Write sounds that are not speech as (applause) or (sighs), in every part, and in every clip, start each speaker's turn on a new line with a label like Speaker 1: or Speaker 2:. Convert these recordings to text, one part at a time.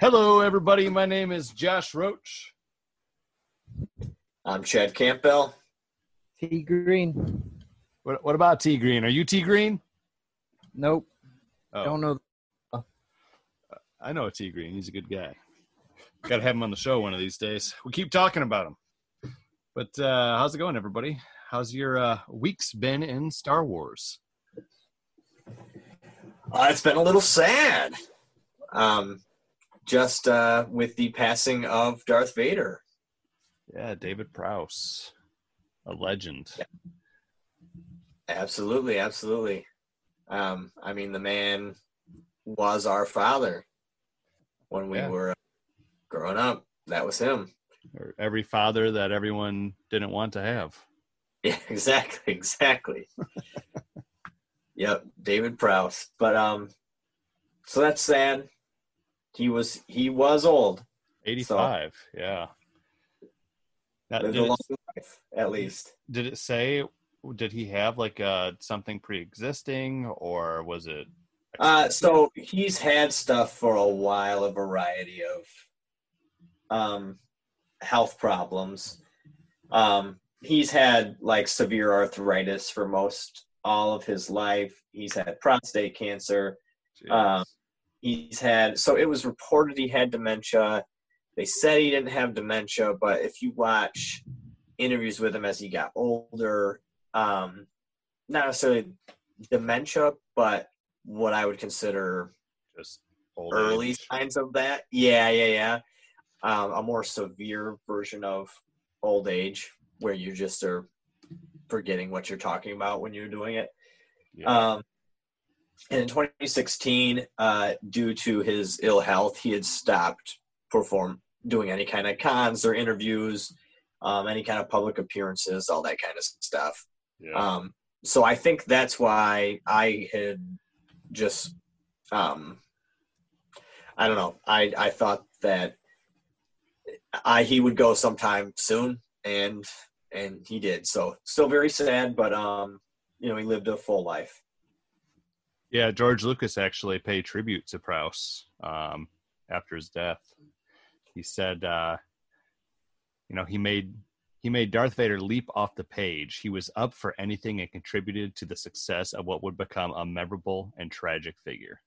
Speaker 1: Hello, everybody. My name is Josh Roach.
Speaker 2: I'm Chad Campbell.
Speaker 3: T Green.
Speaker 1: What, what about T Green? Are you T Green?
Speaker 3: Nope.
Speaker 1: Oh,
Speaker 3: Don't know.
Speaker 1: I know a T Green. He's a good guy. Got to have him on the show one of these days. We keep talking about him. But uh, how's it going, everybody? How's your uh, weeks been in Star Wars?
Speaker 2: Uh, it's been a little sad. Um, just uh, with the passing of Darth Vader.
Speaker 1: Yeah, David Prowse, a legend.
Speaker 2: Yeah. Absolutely, absolutely. Um, I mean, the man was our father when we
Speaker 1: Yeah.
Speaker 2: were growing up. That was him.
Speaker 1: Or every father that everyone didn't want to have.
Speaker 2: Yeah, (laughs) exactly, exactly. (laughs) yep, David Prowse. But um, so that's sad. He was he was old.
Speaker 1: 85. Yeah. Now,
Speaker 2: Lived
Speaker 1: did,
Speaker 2: a
Speaker 1: it,
Speaker 2: long life, at least.
Speaker 1: did it say, did he have like uh, something pre existing or was it?
Speaker 2: Uh, so he's had stuff for a while, a variety of um, health problems. Um, he's had like severe arthritis for most all of his life. He's had prostate cancer. Um, he's had so it was reported he had dementia. They said he didn't have dementia, but if you watch interviews with him as he got older, um, not necessarily dementia, but what I would consider
Speaker 1: just old
Speaker 2: early
Speaker 1: age.
Speaker 2: signs of that. Yeah, yeah, yeah. Um, a more severe version of old age, where you just are forgetting what you're talking about when you're doing it.
Speaker 1: Yeah.
Speaker 2: Um, in 2016, uh, due to his ill health, he had stopped perform doing any kind of cons or interviews, um, any kind of public appearances, all that kind of stuff.
Speaker 1: yeah.
Speaker 2: Um, so I think that's why I had just, um, I don't know. I I thought that I he would go sometime soon, and and he did. So still very sad, but um, you know, he lived a full life.
Speaker 1: Yeah, George Lucas actually paid tribute to Prowse um, after his death. He said, uh, you know, he made he made Darth Vader leap off the page. He was up for anything and contributed to the success of what would become a memorable and tragic figure.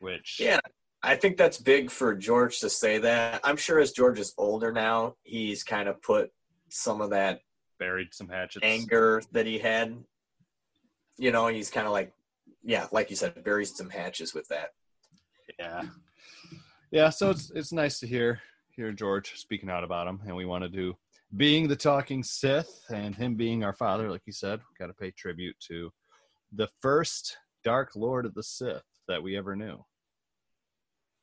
Speaker 1: Which,
Speaker 2: Yeah, I think that's big for George to say that. I'm sure as George is older now, he's kind of put some of that
Speaker 1: buried some hatchets.
Speaker 2: anger that he had. You know, he's kind of like, yeah, like you said, buries some hatches with that.
Speaker 1: Yeah, yeah. So it's it's nice to hear hear George speaking out about him, and we want to do being the talking Sith and him being our father, like you said. Got to pay tribute to the first Dark Lord of the Sith that we ever knew.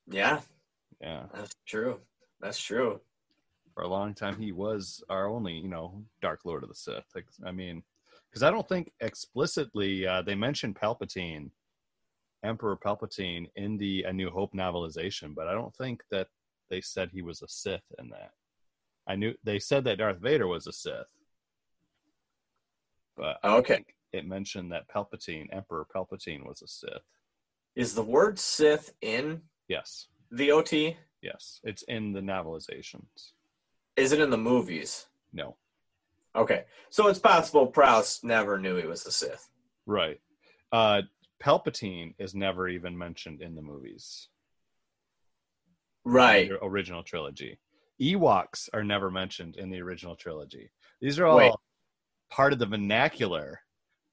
Speaker 2: Yeah,
Speaker 1: Yeah,
Speaker 2: that's true. That's true.
Speaker 1: for a long time he was our only, you know, Dark Lord of the Sith. Like, I mean, because I don't think explicitly uh, they mentioned Palpatine, Emperor Palpatine, in the A New Hope novelization, but I don't think that they said he was a Sith in that. I knew they said that Darth Vader was a Sith, but I
Speaker 2: Okay.
Speaker 1: think it mentioned that Palpatine, Emperor Palpatine, was a Sith.
Speaker 2: Is the word Sith in
Speaker 1: Yes,
Speaker 2: the OT?
Speaker 1: yes, it's in the novelizations.
Speaker 2: Is it in the movies?
Speaker 1: No,
Speaker 2: Okay, so it's possible Prowse never knew he was a Sith.
Speaker 1: Right. Uh Palpatine is never even mentioned in the movies.
Speaker 2: Right.
Speaker 1: The original trilogy. Ewoks are never mentioned in the original trilogy. These are all
Speaker 2: Wait.
Speaker 1: part of the vernacular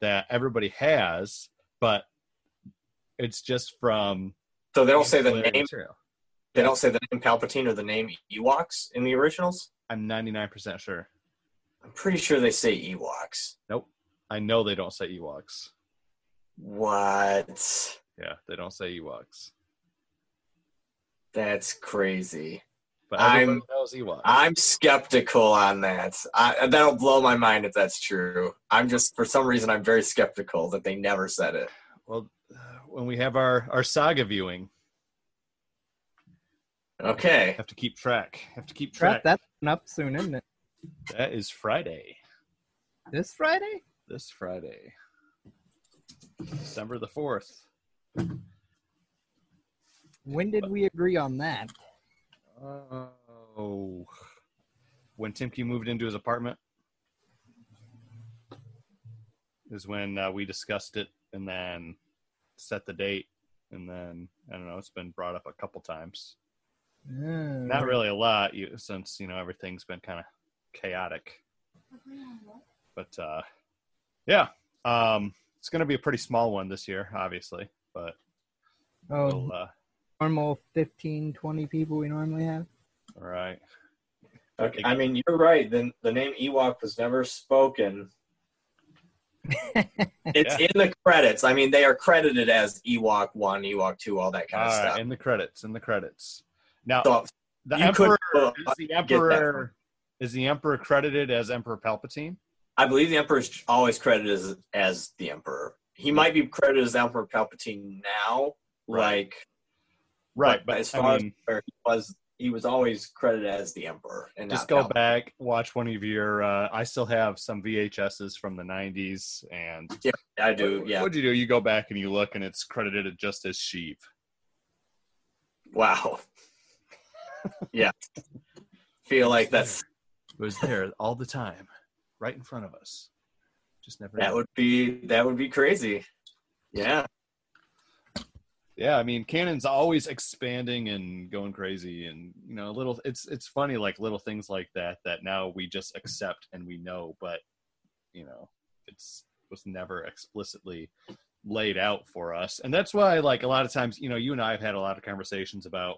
Speaker 1: that everybody has, but it's just from
Speaker 2: So they don't say the name.
Speaker 1: material.
Speaker 2: They don't say the name Palpatine or the name Ewoks in the originals.
Speaker 1: I'm 99% sure.
Speaker 2: I'm pretty sure they say Ewoks.
Speaker 1: Nope. I know they don't say Ewoks.
Speaker 2: What?
Speaker 1: Yeah, they don't say Ewoks.
Speaker 2: That's crazy.
Speaker 1: But
Speaker 2: I'm,
Speaker 1: knows Ewoks.
Speaker 2: I'm skeptical on that. I, that'll blow my mind if that's true. I'm just, for some reason, I'm very skeptical that they never said it.
Speaker 1: well, uh, when we have our, our saga viewing,
Speaker 2: Okay.
Speaker 1: have to keep track. Have to keep track.
Speaker 3: Crap, that's up soon, isn't it?
Speaker 1: That is Friday.
Speaker 3: This Friday?
Speaker 1: This Friday. December the 4th.
Speaker 3: When did we agree on that?
Speaker 1: Oh, when Timke moved into his apartment is when uh, we discussed it, and then set the date, and then I don't know. It's been brought up a couple times.
Speaker 3: Oh,
Speaker 1: Not really a lot, you, since you know everything's been kind of chaotic. But uh, yeah, um, it's going to be a pretty small one this year, obviously. But
Speaker 3: Oh,
Speaker 1: we'll, uh,
Speaker 3: normal 15, 20 people we normally have.
Speaker 1: Right.
Speaker 2: Okay, I mean, you're right. The, the name Ewok was never spoken. (laughs) It's
Speaker 1: Yeah.
Speaker 2: in the credits. I mean, they are credited as Ewok 1, Ewok 2, all that kind
Speaker 1: All
Speaker 2: of
Speaker 1: right,
Speaker 2: stuff.
Speaker 1: in the credits, in the credits. Now,
Speaker 2: So,
Speaker 1: the
Speaker 2: you could,
Speaker 1: emperor
Speaker 2: uh,
Speaker 1: is the
Speaker 2: that
Speaker 1: emperor is the emperor credited as Emperor Palpatine.
Speaker 2: I believe the Emperor is always credited as, as the Emperor. He might be credited as Emperor Palpatine now,
Speaker 1: Right.
Speaker 2: like,
Speaker 1: Right,
Speaker 2: but,
Speaker 1: but
Speaker 2: as
Speaker 1: I
Speaker 2: far
Speaker 1: mean,
Speaker 2: as where he was, he was always credited as the Emperor. And
Speaker 1: just go
Speaker 2: Palpatine.
Speaker 1: back, watch one of your. Uh, I still have some VHSs from the '90s, and yeah,
Speaker 2: I do, yeah.
Speaker 1: What'd you do? You go back and you look, and it's credited just as Sheev.
Speaker 2: Wow. (laughs) yeah. Feel like that's
Speaker 1: It was there all the time, right in front of us. Just never.
Speaker 2: that
Speaker 1: knew.
Speaker 2: would be that would be crazy. Yeah.
Speaker 1: yeah, I mean, canon's always expanding and going crazy, and you know, little. It's it's funny, like little things like that that now we just accept and we know, but you know, it's was never explicitly laid out for us, and that's why, like a lot of times, you know, you and I have had a lot of conversations about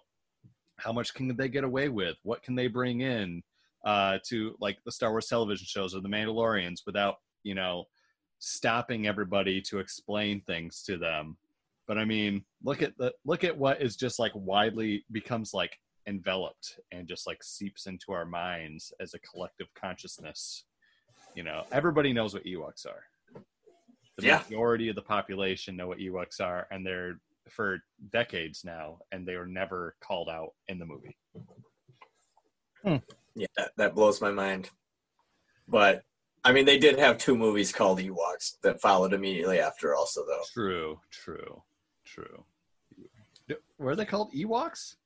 Speaker 1: how much can they get away with, what can they bring in uh, to like the Star Wars television shows or the Mandalorians without you know stopping everybody to explain things to them. But i mean look at the look at what is just like widely becomes like enveloped and just like seeps into our minds as a collective consciousness. You know everybody knows what ewoks are. The
Speaker 2: Yeah.
Speaker 1: majority of the population know what ewoks are and they're for decades now and they were never called out in the movie
Speaker 2: Yeah, that, that blows my mind. But I mean, they did have two movies called Ewoks that followed immediately after, also though.
Speaker 1: true true true were they called ewoks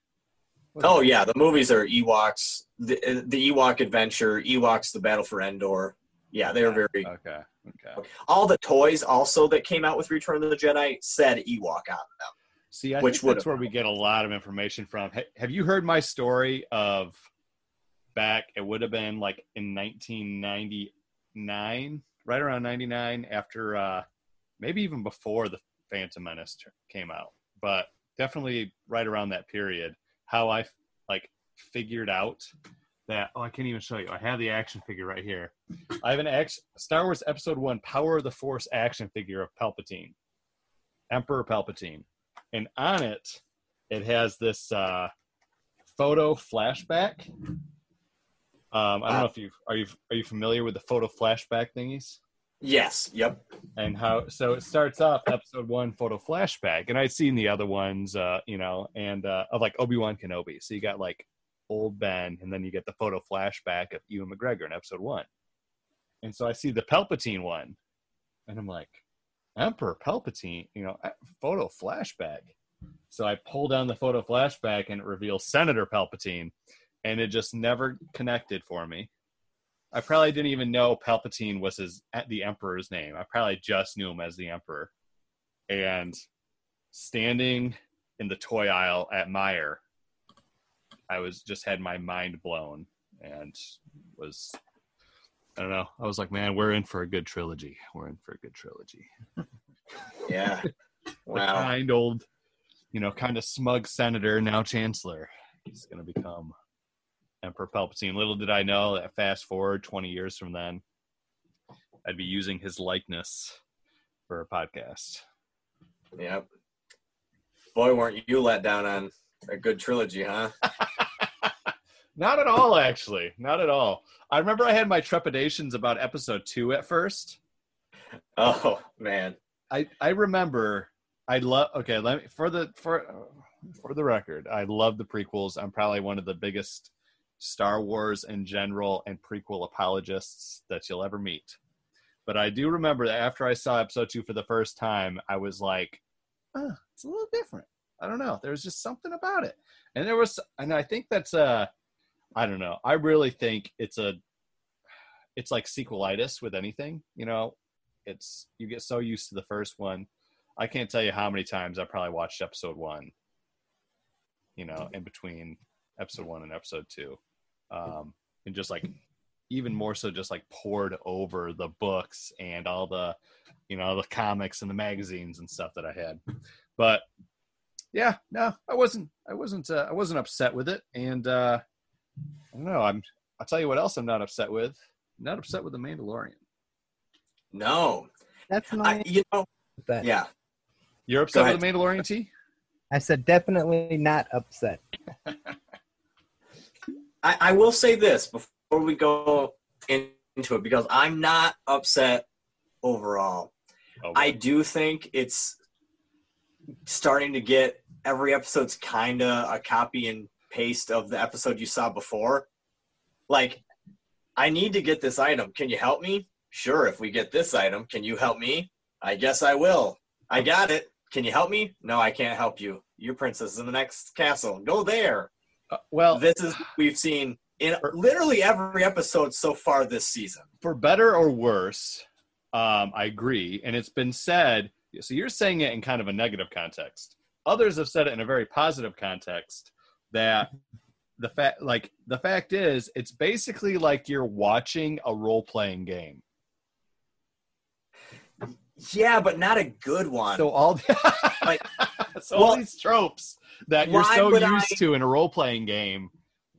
Speaker 2: Oh yeah, the movies are Ewoks, the uh, the Ewok Adventure, Ewoks: The Battle for Endor. Yeah, they were very.
Speaker 1: okay okay
Speaker 2: All the toys also that came out with Return of the Jedi said Ewok on them.
Speaker 1: See, I
Speaker 2: Which
Speaker 1: think that's where we get a lot of information from. Have you heard my story of back? It would have been like in 1999, right around 99, after uh, maybe even before the Phantom Menace came out, but definitely right around that period. How I like figured out that. Oh, I can't even show you. I have the action figure right here. I have an action Star Wars Episode One Power of the Force action figure of Palpatine, Emperor Palpatine and on it it has this uh, photo flashback. Um, I don't know if you are you are you familiar with the photo flashback thingies
Speaker 2: Yes. Yep.
Speaker 1: and how so it starts off episode one photo flashback and I'd seen the other ones uh, you know and uh, of like Obi Wan Kenobi so you got like old Ben and then you get the photo flashback of Ewan McGregor in episode one and so I see the Palpatine one and I'm like Emperor Palpatine you know photo flashback so I pull down the photo flashback and it reveals Senator Palpatine, and it just never connected for me. I probably didn't even know Palpatine was his the Emperor's name. I probably just knew him as the Emperor. And standing in the toy aisle at Meijer, I was just had my mind blown and was I don't know. I was like, man, we're in for a good trilogy. We're in for a good trilogy (laughs)
Speaker 2: Yeah. (laughs)
Speaker 1: the
Speaker 2: wow.
Speaker 1: kind old, you know, kind of smug senator, now chancellor. He's going to become Emperor Palpatine. Little did I know that fast forward 20 years from then, I'd be using his likeness for a podcast.
Speaker 2: Yep. Boy, weren't you let down on a good trilogy, huh? (laughs)
Speaker 1: Not at all, actually. Not at all. I remember I had my trepidations about episode two at first.
Speaker 2: Oh man.
Speaker 1: I I remember I love okay let me for the for for the record I love the prequels I'm probably one of the biggest Star Wars in general and prequel apologists that you'll ever meet but I do remember that after I saw episode 2 for the first time I was like oh, it's a little different I don't know. There was just something about it, and there was, and I think that's uh, I don't know. I really think it's a, it's like sequelitis with anything. You know, it's you get so used to the first one. I can't tell you how many times I probably watched episode one. You know, in between episode one and episode two, um, and just like even more so just like poured over the books and all the you know the comics and the magazines and stuff that i had. But yeah no i wasn't i wasn't uh, i wasn't upset with it. And uh i don't know i'm i'll tell you what else i'm not upset with. I'm not upset with the mandalorian.
Speaker 2: No,
Speaker 3: That's
Speaker 2: I, you know,
Speaker 3: that.
Speaker 2: yeah.
Speaker 1: you're upset with the mandalorian t?
Speaker 3: I said definitely not upset. (laughs)
Speaker 2: I, I will say this before we go in- into it because I'm not upset overall.
Speaker 1: oh,
Speaker 2: I do think it's starting to get every episode's kind of a copy and paste of the episode you saw before. Like, I need to get this item. Can you help me? Sure, if we get this item, can you help me? I guess I will. I got it. Can you help me? No, I can't help you. Your princess is in the next castle. Go there.
Speaker 1: Uh, well
Speaker 2: This is we've seen in literally every episode so far this season.
Speaker 1: for better or worse, um, I agree. And it's been said. So you're saying it in kind of a negative context. Others have said it in a very positive context. That the fact, like the fact is, it's basically like you're watching a role playing game.
Speaker 2: Yeah, but not a good one.
Speaker 1: So all (laughs)
Speaker 2: Like,
Speaker 1: so all these tropes that you're so used
Speaker 2: I-
Speaker 1: to in a role playing game,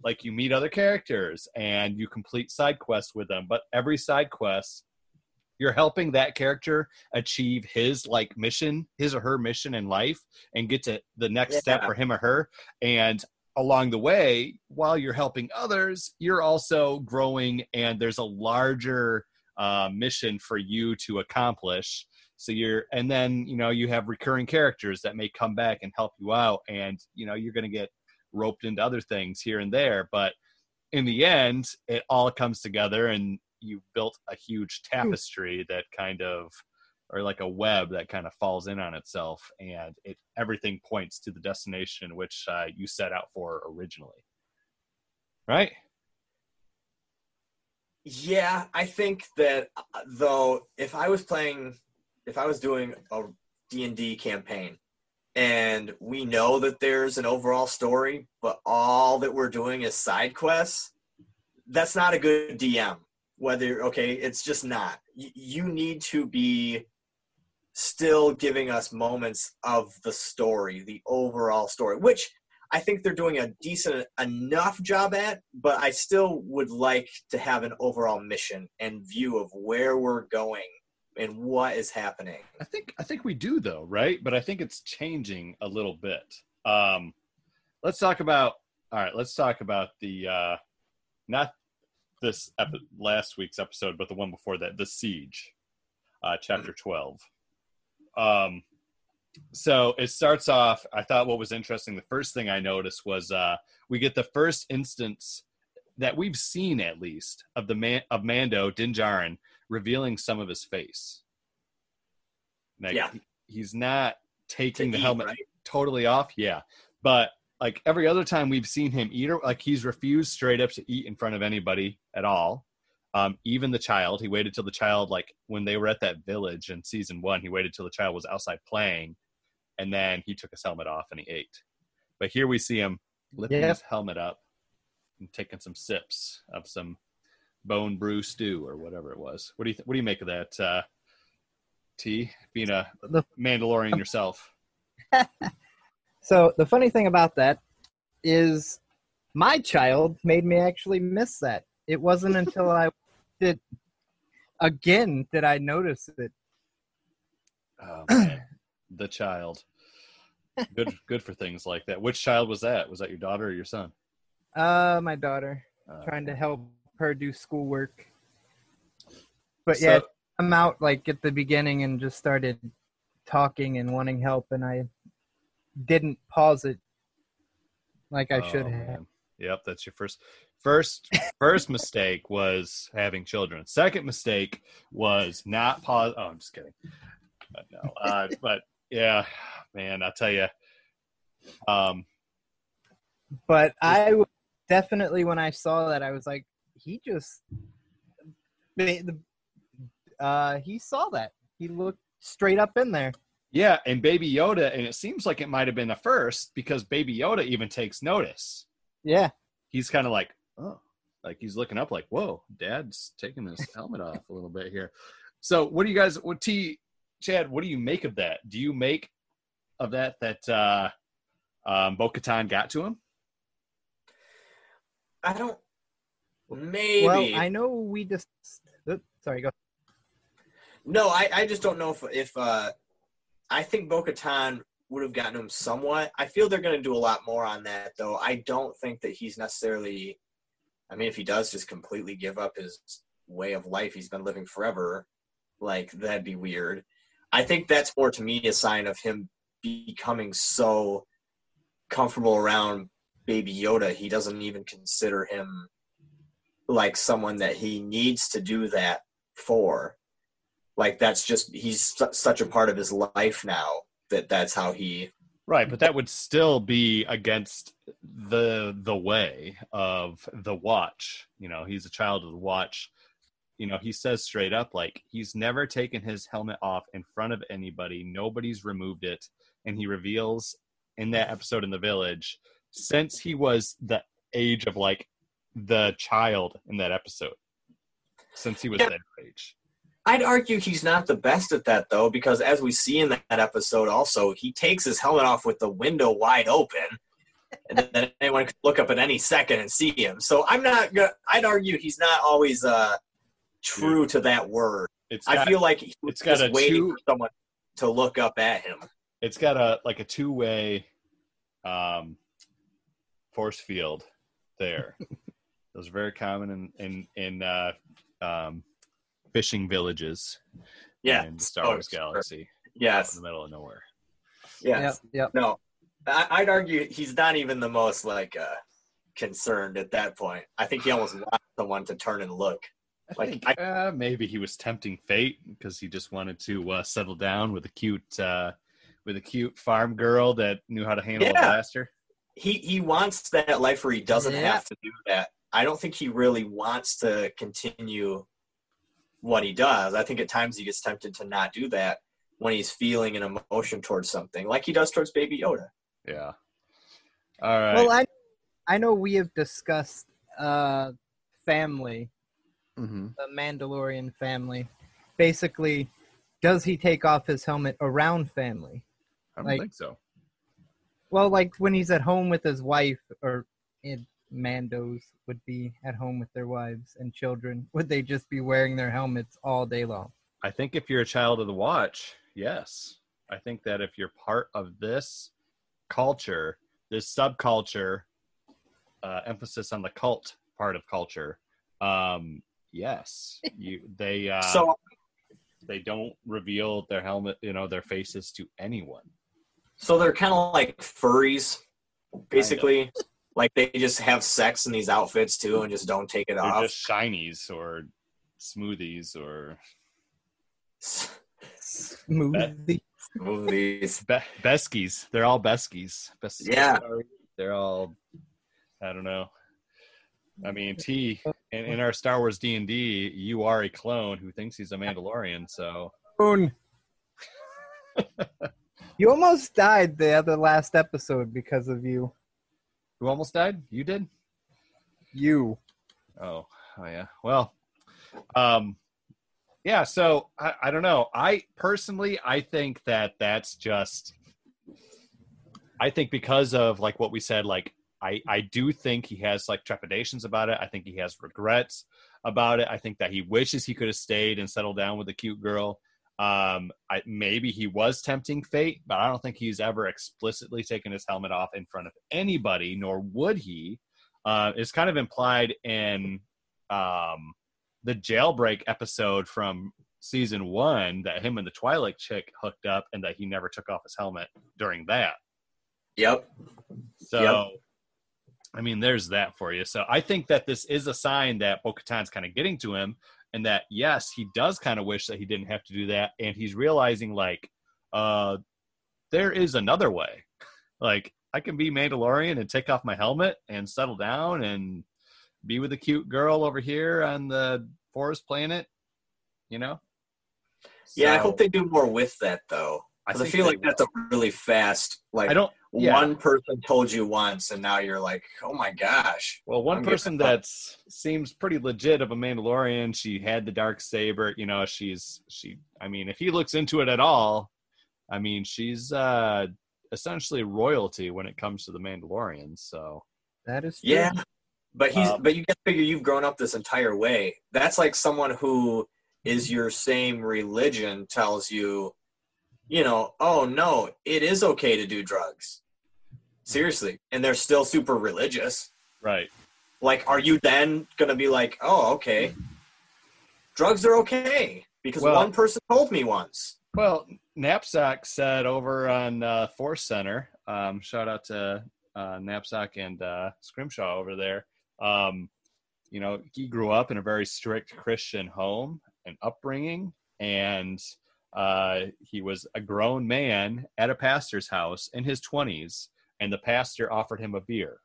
Speaker 1: like you meet other characters and you complete side quests with them, but every side quest you're helping that character achieve his like mission, his or her mission in life and get to the next step for him or her. And along the way while you're helping others you're also growing and there's a larger uh, mission for you to accomplish so you're and then you know you have recurring characters that may come back and help you out and you know you're going to get roped into other things here and there but in the end it all comes together and you built a huge tapestry that kind of or like a web that kind of falls in on itself and it everything points to the destination which uh, you set out for originally. Right?
Speaker 2: Yeah, I think that uh, though, if I was playing, if I was doing a D and D campaign, and we know that there's an overall story, but all that we're doing is side quests, that's not a good DM. Whether okay, it's just not. Y- you need to be still giving us moments of the story, the overall story, which I think they're doing a decent enough job at, but I still would like to have an overall mission and view of where we're going and what is happening.
Speaker 1: I think I think we do though, right? But I think it's changing a little bit. Um, let's talk about all right. Let's talk about the uh, not this epi- last week's episode, but the one before that, the siege, uh, chapter twelve. Um, so it starts off. I thought what was interesting. The first thing I noticed was uh, we get the first instance that we've seen at least of the man of Mando Din Djarin revealing some of his face. Like,
Speaker 2: Yeah.
Speaker 1: he- he's not taking
Speaker 2: To
Speaker 1: the
Speaker 2: eat,
Speaker 1: helmet
Speaker 2: right?
Speaker 1: totally off. Yeah, but like every other time we've seen him eat, or like he's refused straight up to eat in front of anybody at all. Um, even the child, he waited till the child, like when they were at that village in season one, he waited till the child was outside playing, and then he took his helmet off and he ate. But here we see him lifting
Speaker 3: Yep.
Speaker 1: his helmet up and taking some sips of some bone brew stew or whatever it was. What do you th- what do you make of that, uh, T? Being a Mandalorian yourself. (laughs)
Speaker 3: So the funny thing about that is my child made me actually miss that. It wasn't until I (laughs) did again did I notice it.
Speaker 1: Oh, man. (clears throat) the child. Good, good for things like that. Which child was that? Was that your daughter or your son?
Speaker 3: Uh my daughter
Speaker 1: Uh,
Speaker 3: trying to help her do schoolwork. But yeah, I'm out like at the beginning and just started talking and wanting help and I didn't pause it like I should
Speaker 1: Oh,
Speaker 3: have.
Speaker 1: man. Yep, that's your first first first mistake was having children. Second mistake was not pause. Oh, I'm just kidding. But no, uh, (laughs) but yeah, man, I'll tell you, Um,
Speaker 3: But I definitely, when I saw that, I was like, he just, the, the- uh, he saw that. He looked straight up in there.
Speaker 1: yeah, and Baby Yoda, and it seems like it might have been the first because Baby Yoda even takes notice.
Speaker 3: Yeah.
Speaker 1: He's kind of like, oh, like he's looking up, like, whoa, Dad's taking his helmet off a little bit here. So, what do you guys, what T, Chad, what do you make of that? Do you make of that that uh, um, Bo Katan got to him?
Speaker 2: I don't. Maybe.
Speaker 3: Well, I know we just. Oops, sorry, go.
Speaker 2: No, I, I just don't know if if uh, I think Bo-Katan would have gotten him somewhat. I feel they're going to do a lot more on that, though. I don't think that he's necessarily. I mean, if he does just completely give up his way of life he's been living forever, like that'd be weird. I think that's more to me a sign of him becoming so comfortable around Baby Yoda. He doesn't even consider him like someone that he needs to do that for like that's just he's su- such a part of his life now that that's how he
Speaker 1: Right, but that would still be against the the way of the watch. You know, he's a child of the watch. You know, he says straight up like he's never taken his helmet off in front of anybody. Nobody's removed it, and he reveals in that episode in the village since he was the age of like the child in that episode. Since he was
Speaker 2: Yeah.
Speaker 1: that age.
Speaker 2: I'd argue he's not the best at that though, because as we see in that episode, also he takes his helmet off with the window wide open, and then anyone could look up at any second and see him. So I'm not. gonna I'd argue he's not always uh, true to that word.
Speaker 1: It's
Speaker 2: I
Speaker 1: got,
Speaker 2: feel like he was
Speaker 1: it's got
Speaker 2: just
Speaker 1: a
Speaker 2: waiting
Speaker 1: two-
Speaker 2: for someone to look up at him.
Speaker 1: it's got a like a two way um force field there. (laughs) Those are very common in in in uh, um, fishing villages.
Speaker 2: Yeah,
Speaker 1: in Star
Speaker 2: Oh,
Speaker 1: Wars
Speaker 2: sure.
Speaker 1: Galaxy, out in
Speaker 2: Yes,
Speaker 1: the middle of nowhere.
Speaker 2: yes.
Speaker 3: Yep, yep.
Speaker 2: No, I, I'd argue he's not even the most like uh, concerned at that point. I think he almost (sighs) wants someone to turn and look.
Speaker 1: I
Speaker 2: Like,
Speaker 1: think uh, maybe he was tempting fate because he just wanted to uh, settle down with a cute uh, with a cute farm girl that knew how to handle a blaster.
Speaker 2: He he wants that life where he doesn't
Speaker 3: Yeah.
Speaker 2: have to do that. I don't think he really wants to continue what he does. I think at times he gets tempted to not do that when he's feeling an emotion towards something, like he does towards Baby Yoda.
Speaker 1: Yeah. All right.
Speaker 3: Well, I, I know we have discussed uh, family,
Speaker 1: mm-hmm.
Speaker 3: the Mandalorian family. Basically, does he take off his helmet around family?
Speaker 1: I don't
Speaker 3: like-
Speaker 1: think so.
Speaker 3: Well, like when he's at home with his wife, or in Mandos would be at home with their wives and children. (laughs) Would they just be wearing their helmets all day long?
Speaker 1: I think if you're a child of the watch, yes. I think that if you're part of this culture, this subculture, uh, emphasis on the cult part of culture, um, yes, (laughs) you they uh,
Speaker 2: so
Speaker 1: they don't reveal their helmet, you know, their faces to anyone.
Speaker 2: so they're kind of like furries, basically. Like they just have sex in these outfits too, and just don't take it
Speaker 1: They're
Speaker 2: off.
Speaker 1: just shinies or smoothies or
Speaker 3: Smoothie.
Speaker 2: Movies.
Speaker 1: be- beskies. They're all beskies. Bes-
Speaker 2: Yeah.
Speaker 1: they're all. I don't know. I mean, T in, in our Star Wars D and D, you are a clone who thinks he's a Mandalorian. So (laughs)
Speaker 3: you almost died the other last episode because of you.
Speaker 1: Who almost died? You did.
Speaker 3: You.
Speaker 1: Oh, oh yeah. Well, um, yeah. So I, I don't know. I personally, I think that that's just. I think because of like what we said, like I I do think he has like trepidations about it. I think he has regrets about it. I think that he wishes he could have stayed and settled down with a cute girl. Um, I maybe he was tempting fate, but I don't think he's ever explicitly taken his helmet off in front of anybody, nor would he. Uh, it's kind of implied in um, the jailbreak episode from season one that him and the Twi'lek chick hooked up, and that he never took off his helmet during that.
Speaker 2: Yep.
Speaker 1: So,
Speaker 2: Yep.
Speaker 1: I mean, there's that for you. So I think that this is a sign that Bo-Katan's kind of getting to him, and that yes, he does kind of wish that he didn't have to do that, and he's realizing like, uh, there is another way. Like I can be Mandalorian and take off my helmet and settle down and be with a cute girl over here on the forest planet. You know.
Speaker 2: Yeah, I hope they do more with that though.
Speaker 1: I,
Speaker 2: 'Cause I,
Speaker 1: think
Speaker 2: feel like that's a really fast like
Speaker 1: I don't. Yeah.
Speaker 2: one person told you once and now you're like, oh my gosh.
Speaker 1: Well, one
Speaker 2: I'm
Speaker 1: person that seems pretty legit of a Mandalorian. She had the dark saber. You know, she's she. I mean, if he looks into it at all, I mean, she's uh essentially royalty when it comes to the Mandalorians. So
Speaker 3: That is true.
Speaker 2: Yeah. But he's
Speaker 1: Um,
Speaker 2: but you gotta figure you've grown up this entire way. That's like someone who is your same religion tells you, you know, oh no, it is okay to do drugs. Seriously. And they're still super religious.
Speaker 1: right.
Speaker 2: Like, are you then gonna be like, oh, okay. Drugs are okay. Because
Speaker 1: Well-
Speaker 2: one person told me once.
Speaker 1: Well, Napzok said over on uh, Force Center. Um, shout out to uh, Napzok and uh, Scrimshaw over there. Um, you know, he grew up in a very strict Christian home and upbringing, and uh, he was a grown man at a pastor's house in his twenties, and the pastor offered him a beer.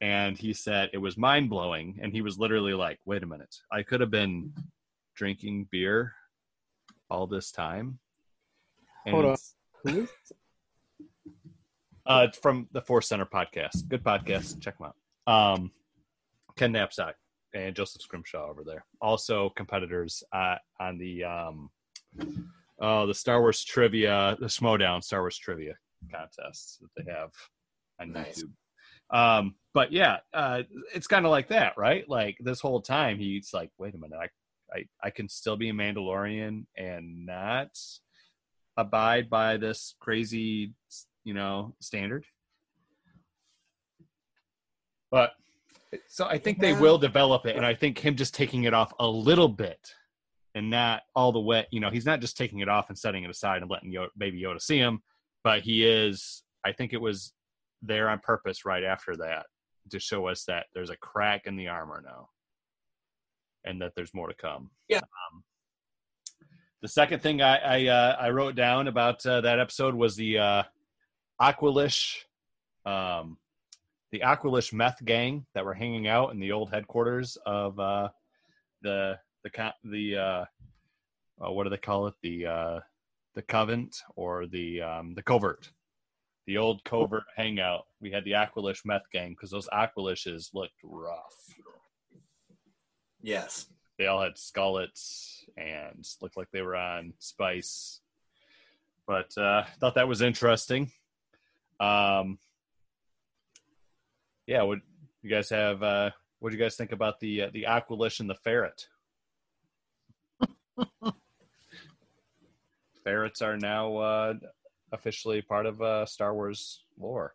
Speaker 1: And he said it was mind blowing, and he was literally like, "Wait a minute, I could have been drinking beer all this time." And
Speaker 3: Hold on.
Speaker 1: it's-
Speaker 3: Who is-
Speaker 1: uh, from the Force Center podcast. Good podcast. Check them out. Um, Ken Napzok and Joseph Scrimshaw over there. Also competitors uh, on the um, oh the Star Wars trivia, the Schmoedown Star Wars trivia contests that they have on
Speaker 2: Nice.
Speaker 1: YouTube. Um, but yeah, uh, it's kind of like that, right? Like this whole time, he's like, "Wait a minute, I, I, I can still be a Mandalorian and not abide by this crazy, you know, standard." But so I think they will develop it, and I think him just taking it off a little bit and not all the way. You know, he's not just taking it off and setting it aside and letting Yoda, baby Yoda see him, but he is. I think it was there on purpose right after that to show us that there's a crack in the armor now, and that there's more to come.
Speaker 2: Yeah.
Speaker 1: Um, the second thing I I, uh, I wrote down about uh, that episode was the uh, Aqualish, um, the Aqualish meth gang that were hanging out in the old headquarters of uh, the the the uh, uh, what do they call it the uh, the covent or the um, the covert the old covert hangout. We had the Aqualish meth gang because those Aqualishes looked rough.
Speaker 2: Yes.
Speaker 1: they all had skullets and looked like they were on spice. But uh thought that was interesting. Um yeah what you guys have uh what do you guys think about the uh, the aqualish and the ferret? (laughs) Ferrets are now uh officially part of uh star wars lore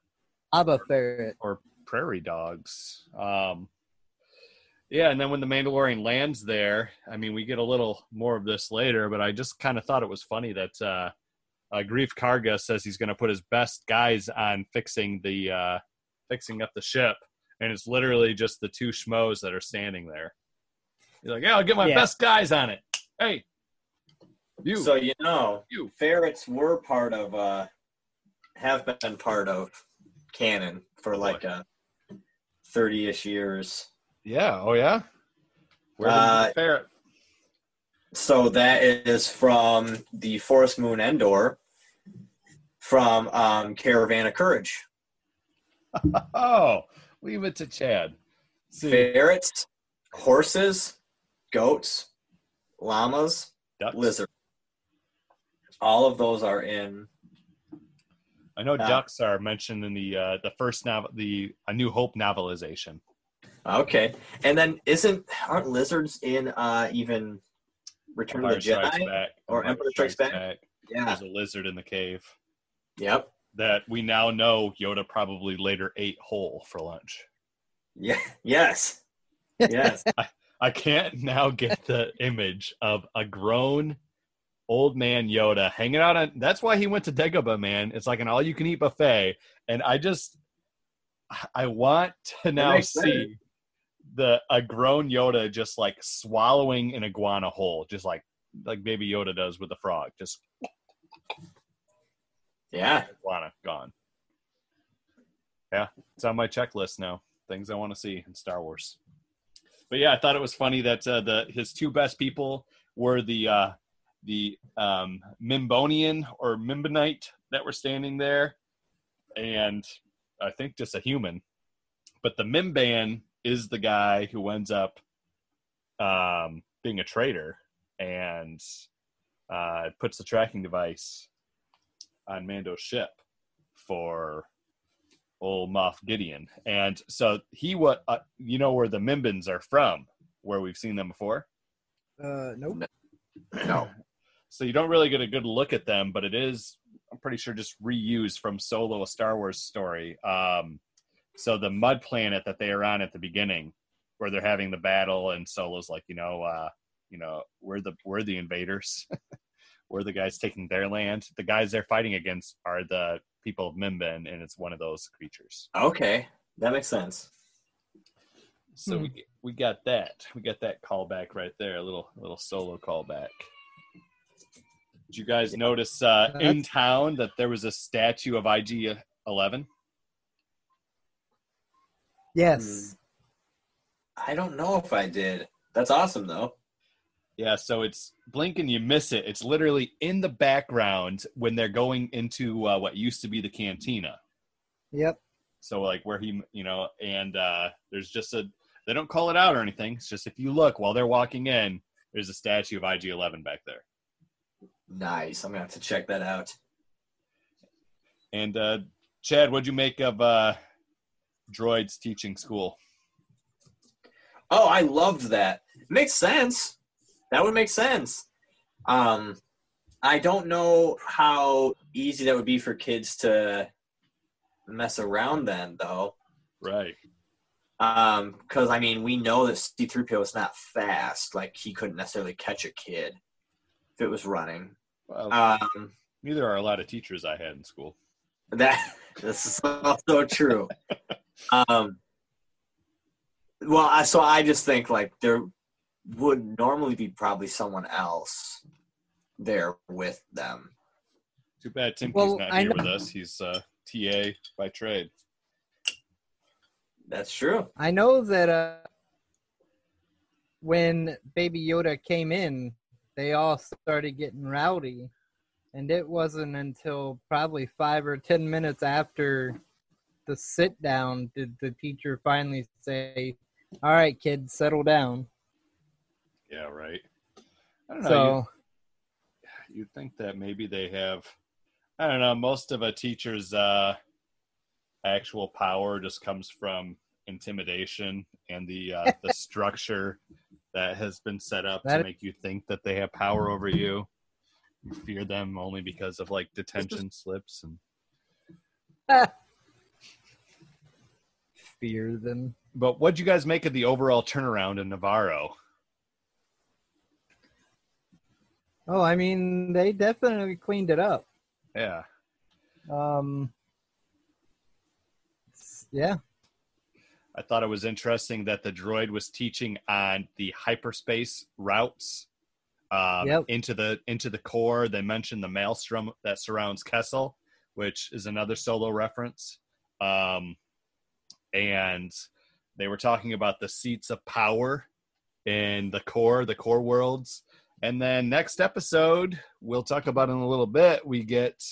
Speaker 3: Abba Ferret.
Speaker 1: or prairie dogs. Um, yeah, and then when the Mandalorian lands there, I mean, we get a little more of this later, but I just kind of thought it was funny that uh, uh, Greef Karga says he's going to put his best guys on fixing the uh, fixing up the ship, and it's literally just the two schmoes that are standing there. He's like, "Yeah, I'll get my
Speaker 3: Yeah.
Speaker 1: best guys on it." Hey, you,
Speaker 2: So you know,
Speaker 1: you,
Speaker 2: ferrets were part of uh have been part of canon for like uh 30ish years.
Speaker 1: yeah, oh yeah. Where did
Speaker 2: Uh,
Speaker 1: the ferret?
Speaker 2: So that is from the Forest Moon Endor from um Caravan of Courage. (laughs)
Speaker 1: Oh, leave it to Chad. See,
Speaker 2: Ferrets, horses, goats, llamas,
Speaker 1: ducks.
Speaker 2: lizard. All of those are in
Speaker 1: I know
Speaker 2: Yeah.
Speaker 1: ducks are mentioned in the uh, the first novel, the A New Hope novelization.
Speaker 2: Okay. And then isn't aren't lizards in uh even Return
Speaker 1: Empire
Speaker 2: of the Jedi?
Speaker 1: Back.
Speaker 2: or Empire Strikes Back? Yeah.
Speaker 1: There's a lizard in the cave
Speaker 2: Yep.
Speaker 1: that we now know Yoda probably later ate whole for lunch.
Speaker 2: Yeah. Yes. Yes. (laughs)
Speaker 1: I can't now get the image of a grown old man Yoda hanging out on. That's why he went to Dagobah, man. It's like an all-you-can-eat buffet, and I just, I want to now
Speaker 2: sense.
Speaker 1: see the a grown Yoda just like swallowing an iguana whole, just like like Baby Yoda does with the frog, just
Speaker 2: yeah.
Speaker 1: iguana gone. Yeah, it's on my checklist now. Things I want to see in Star Wars. But yeah, I thought it was funny that uh, the his two best people were the uh, the um, Mimbonian or Mimbonite that were standing there, and I think just a human. But the Mimban is the guy who ends up um, being a traitor and uh, puts the tracking device on Mando's ship for old Moff Gideon. And so he what uh, you know where the Mimbans are from, where we've seen them before.
Speaker 3: Uh, nope.
Speaker 2: No.
Speaker 1: So you don't really get a good look at them, but it is I'm pretty sure just reused from Solo, a Star Wars story. Um, so the mud planet that they are on at the beginning, where they're having the battle, and Solo's like, you know, uh, you know, we're the we're the invaders. (laughs) we're the guys taking their land. The guys they're fighting against are the people of Mimban, and it's one of those creatures.
Speaker 2: Okay, that makes sense.
Speaker 1: So
Speaker 3: Hmm.
Speaker 1: we we got that. We got that callback right there. A little little solo callback. Did you guys notice uh, in town that there was a statue of IG Eleven?
Speaker 3: Yes.
Speaker 2: I don't know if I did. That's awesome though.
Speaker 1: Yeah, so it's blink and you miss it. It's literally in the background when they're going into uh, what used to be the cantina.
Speaker 3: Yep.
Speaker 1: So like where he, you know, and uh, there's just a they don't call it out or anything. It's just if you look while they're walking in, there's a statue of IG Eleven back there.
Speaker 2: Nice. I'm gonna have to check that out.
Speaker 1: And uh, Chad, what'd you make of uh, droids teaching school?
Speaker 2: Oh, I loved that. Makes sense. That would make sense. Um, I don't know how easy that would be for kids to mess around then, though.
Speaker 1: Right.
Speaker 2: Um, because I mean, we know that C3PO is not fast. Like he couldn't necessarily catch a kid if it was running.
Speaker 1: Well,
Speaker 2: Um,
Speaker 1: neither are a lot of teachers I had in school.
Speaker 2: that (laughs) this is also true. Um, well, I, so I just think like there would normally be probably someone else there with them.
Speaker 1: Too bad Timothy's
Speaker 3: Well,
Speaker 1: not
Speaker 3: I
Speaker 1: here
Speaker 3: know-
Speaker 1: with us. He's uh, TA by trade.
Speaker 2: That's true.
Speaker 3: I know that uh, when Baby Yoda came in, they all started getting rowdy, and it wasn't until probably five or ten minutes after the sit down did the teacher finally say, "All right, kids, settle down."
Speaker 1: Yeah, right. I don't know.
Speaker 3: So
Speaker 1: you, you'd think that maybe they have. I don't know. Most of a teacher's uh, actual power just comes from intimidation and the uh, the (laughs) structure that has been set up to
Speaker 3: That-
Speaker 1: make you think that they have power over you. You fear them only because of like detention (laughs) slips and.
Speaker 3: fear them.
Speaker 1: But what'd you guys make of the overall turnaround in Nevarro?
Speaker 3: Oh, I mean, they definitely cleaned it up.
Speaker 1: Yeah.
Speaker 3: Um, yeah,
Speaker 1: I thought it was interesting that the droid was teaching on the hyperspace routes um,
Speaker 3: Yep.
Speaker 1: into the into the core. They mentioned the maelstrom that surrounds Kessel, which is another solo reference. Um, and they were talking about the seats of power in the core, the core worlds. And then next episode, we'll talk about in a little bit. We get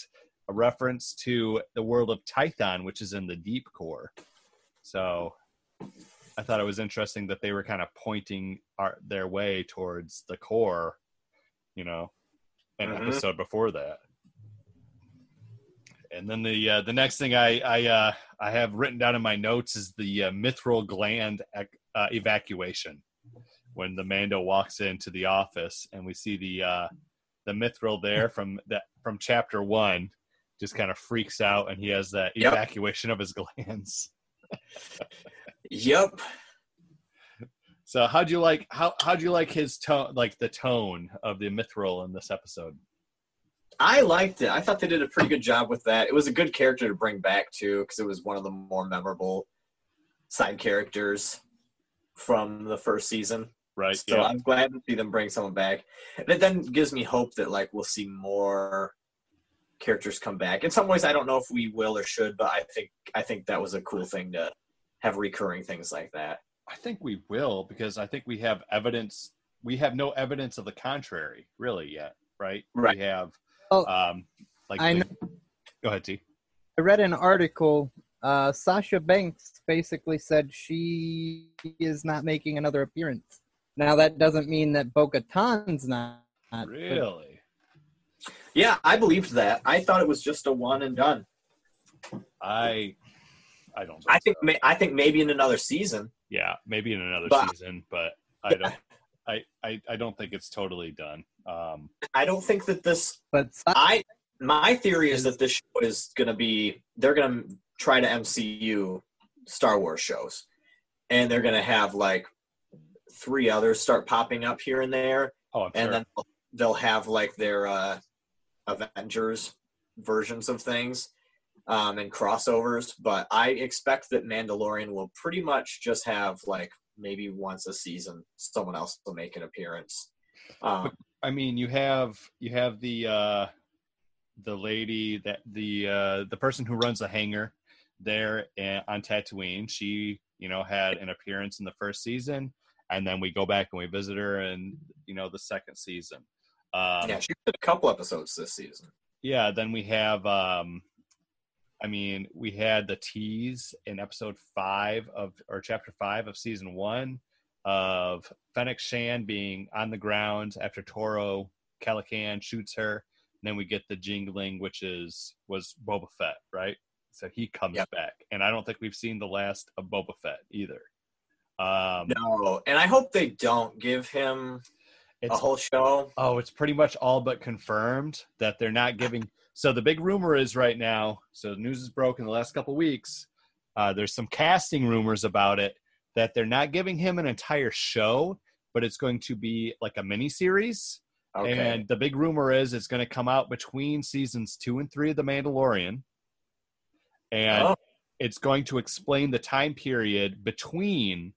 Speaker 1: a reference to the world of Tython, which is in the deep core. So I thought it was interesting that they were kind of pointing our, their way towards the core, you know, an
Speaker 2: Mhm.
Speaker 1: episode before that. And then the uh, the next thing I I uh, I have written down in my notes is the uh, Mythrol gland ec- uh, evacuation when the Mando walks into the office and we see the uh, the Mythrol there from that from chapter one just kind of freaks out and he has that
Speaker 2: Yep.
Speaker 1: evacuation of his (laughs) glands.
Speaker 2: Yep.
Speaker 1: So how'd you like how how'd you like his tone like the tone of the Mythrol in this episode?
Speaker 2: I liked it. I thought they did a pretty good job with that. It was a good character to bring back too, because it was one of the more memorable side characters from the first season.
Speaker 1: Right.
Speaker 2: So
Speaker 1: yeah.
Speaker 2: I'm glad to see them bring someone back. And it then gives me hope that like we'll see more characters come back. In some ways, I don't know if we will or should, but I think I think that was a cool thing to have recurring things like that.
Speaker 1: I think we will because I think we have evidence. We have no evidence of the contrary, really, yet, right?
Speaker 2: Right.
Speaker 1: We have,
Speaker 3: Oh,
Speaker 1: um, like,
Speaker 3: I
Speaker 1: the-
Speaker 3: know.
Speaker 1: go ahead, T.
Speaker 3: I read an article. Uh, Sasha Banks basically said she is not making another appearance. Now that doesn't mean that Bo Katan's not. but
Speaker 1: Really?
Speaker 2: Yeah, I believed that. I thought it was just a one and done.
Speaker 1: I, I don't.
Speaker 2: I think
Speaker 1: so.
Speaker 2: ma- I think maybe in another season.
Speaker 1: yeah, maybe in another
Speaker 2: But-
Speaker 1: season, but I don't. I, I, I don't think it's totally done. Um,
Speaker 2: I don't think that this.
Speaker 3: But
Speaker 2: I my theory is that this show is going to be. They're going to try to MCU Star Wars shows, and they're going to have like three others start popping up here and there,
Speaker 1: oh, I'm
Speaker 2: and
Speaker 1: sure.
Speaker 2: then they'll have like their uh, Avengers versions of things um, and crossovers. But I expect that Mandalorian will pretty much just have like maybe once a season someone else will make an appearance. Um,
Speaker 1: I mean, you have you have the uh, the lady that the uh, the person who runs the hangar there on Tatooine. She you know had an appearance in the first season, and then we go back and we visit her in you know the second season. Um,
Speaker 2: yeah, she did a couple episodes this season.
Speaker 1: yeah then we have um i mean we had the tease in episode five of or chapter five of season one of Fennec Shand being on the ground after toro calican shoots her and then we get the jingling which is was boba fett right so he comes
Speaker 2: Yep.
Speaker 1: back and i don't think we've seen the last of boba fett either um
Speaker 2: No, and I hope they don't give him a whole show.
Speaker 1: Oh, it's pretty much all but confirmed that they're not giving. So the big rumor is right now. So the news is broken the last couple weeks. Uh, there's some casting rumors about it that they're not giving him an entire show, but it's going to be like a mini series.
Speaker 2: Okay.
Speaker 1: And the big rumor is it's going to come out between seasons two and three of The Mandalorian, and
Speaker 2: Oh.
Speaker 1: it's going to explain the time period between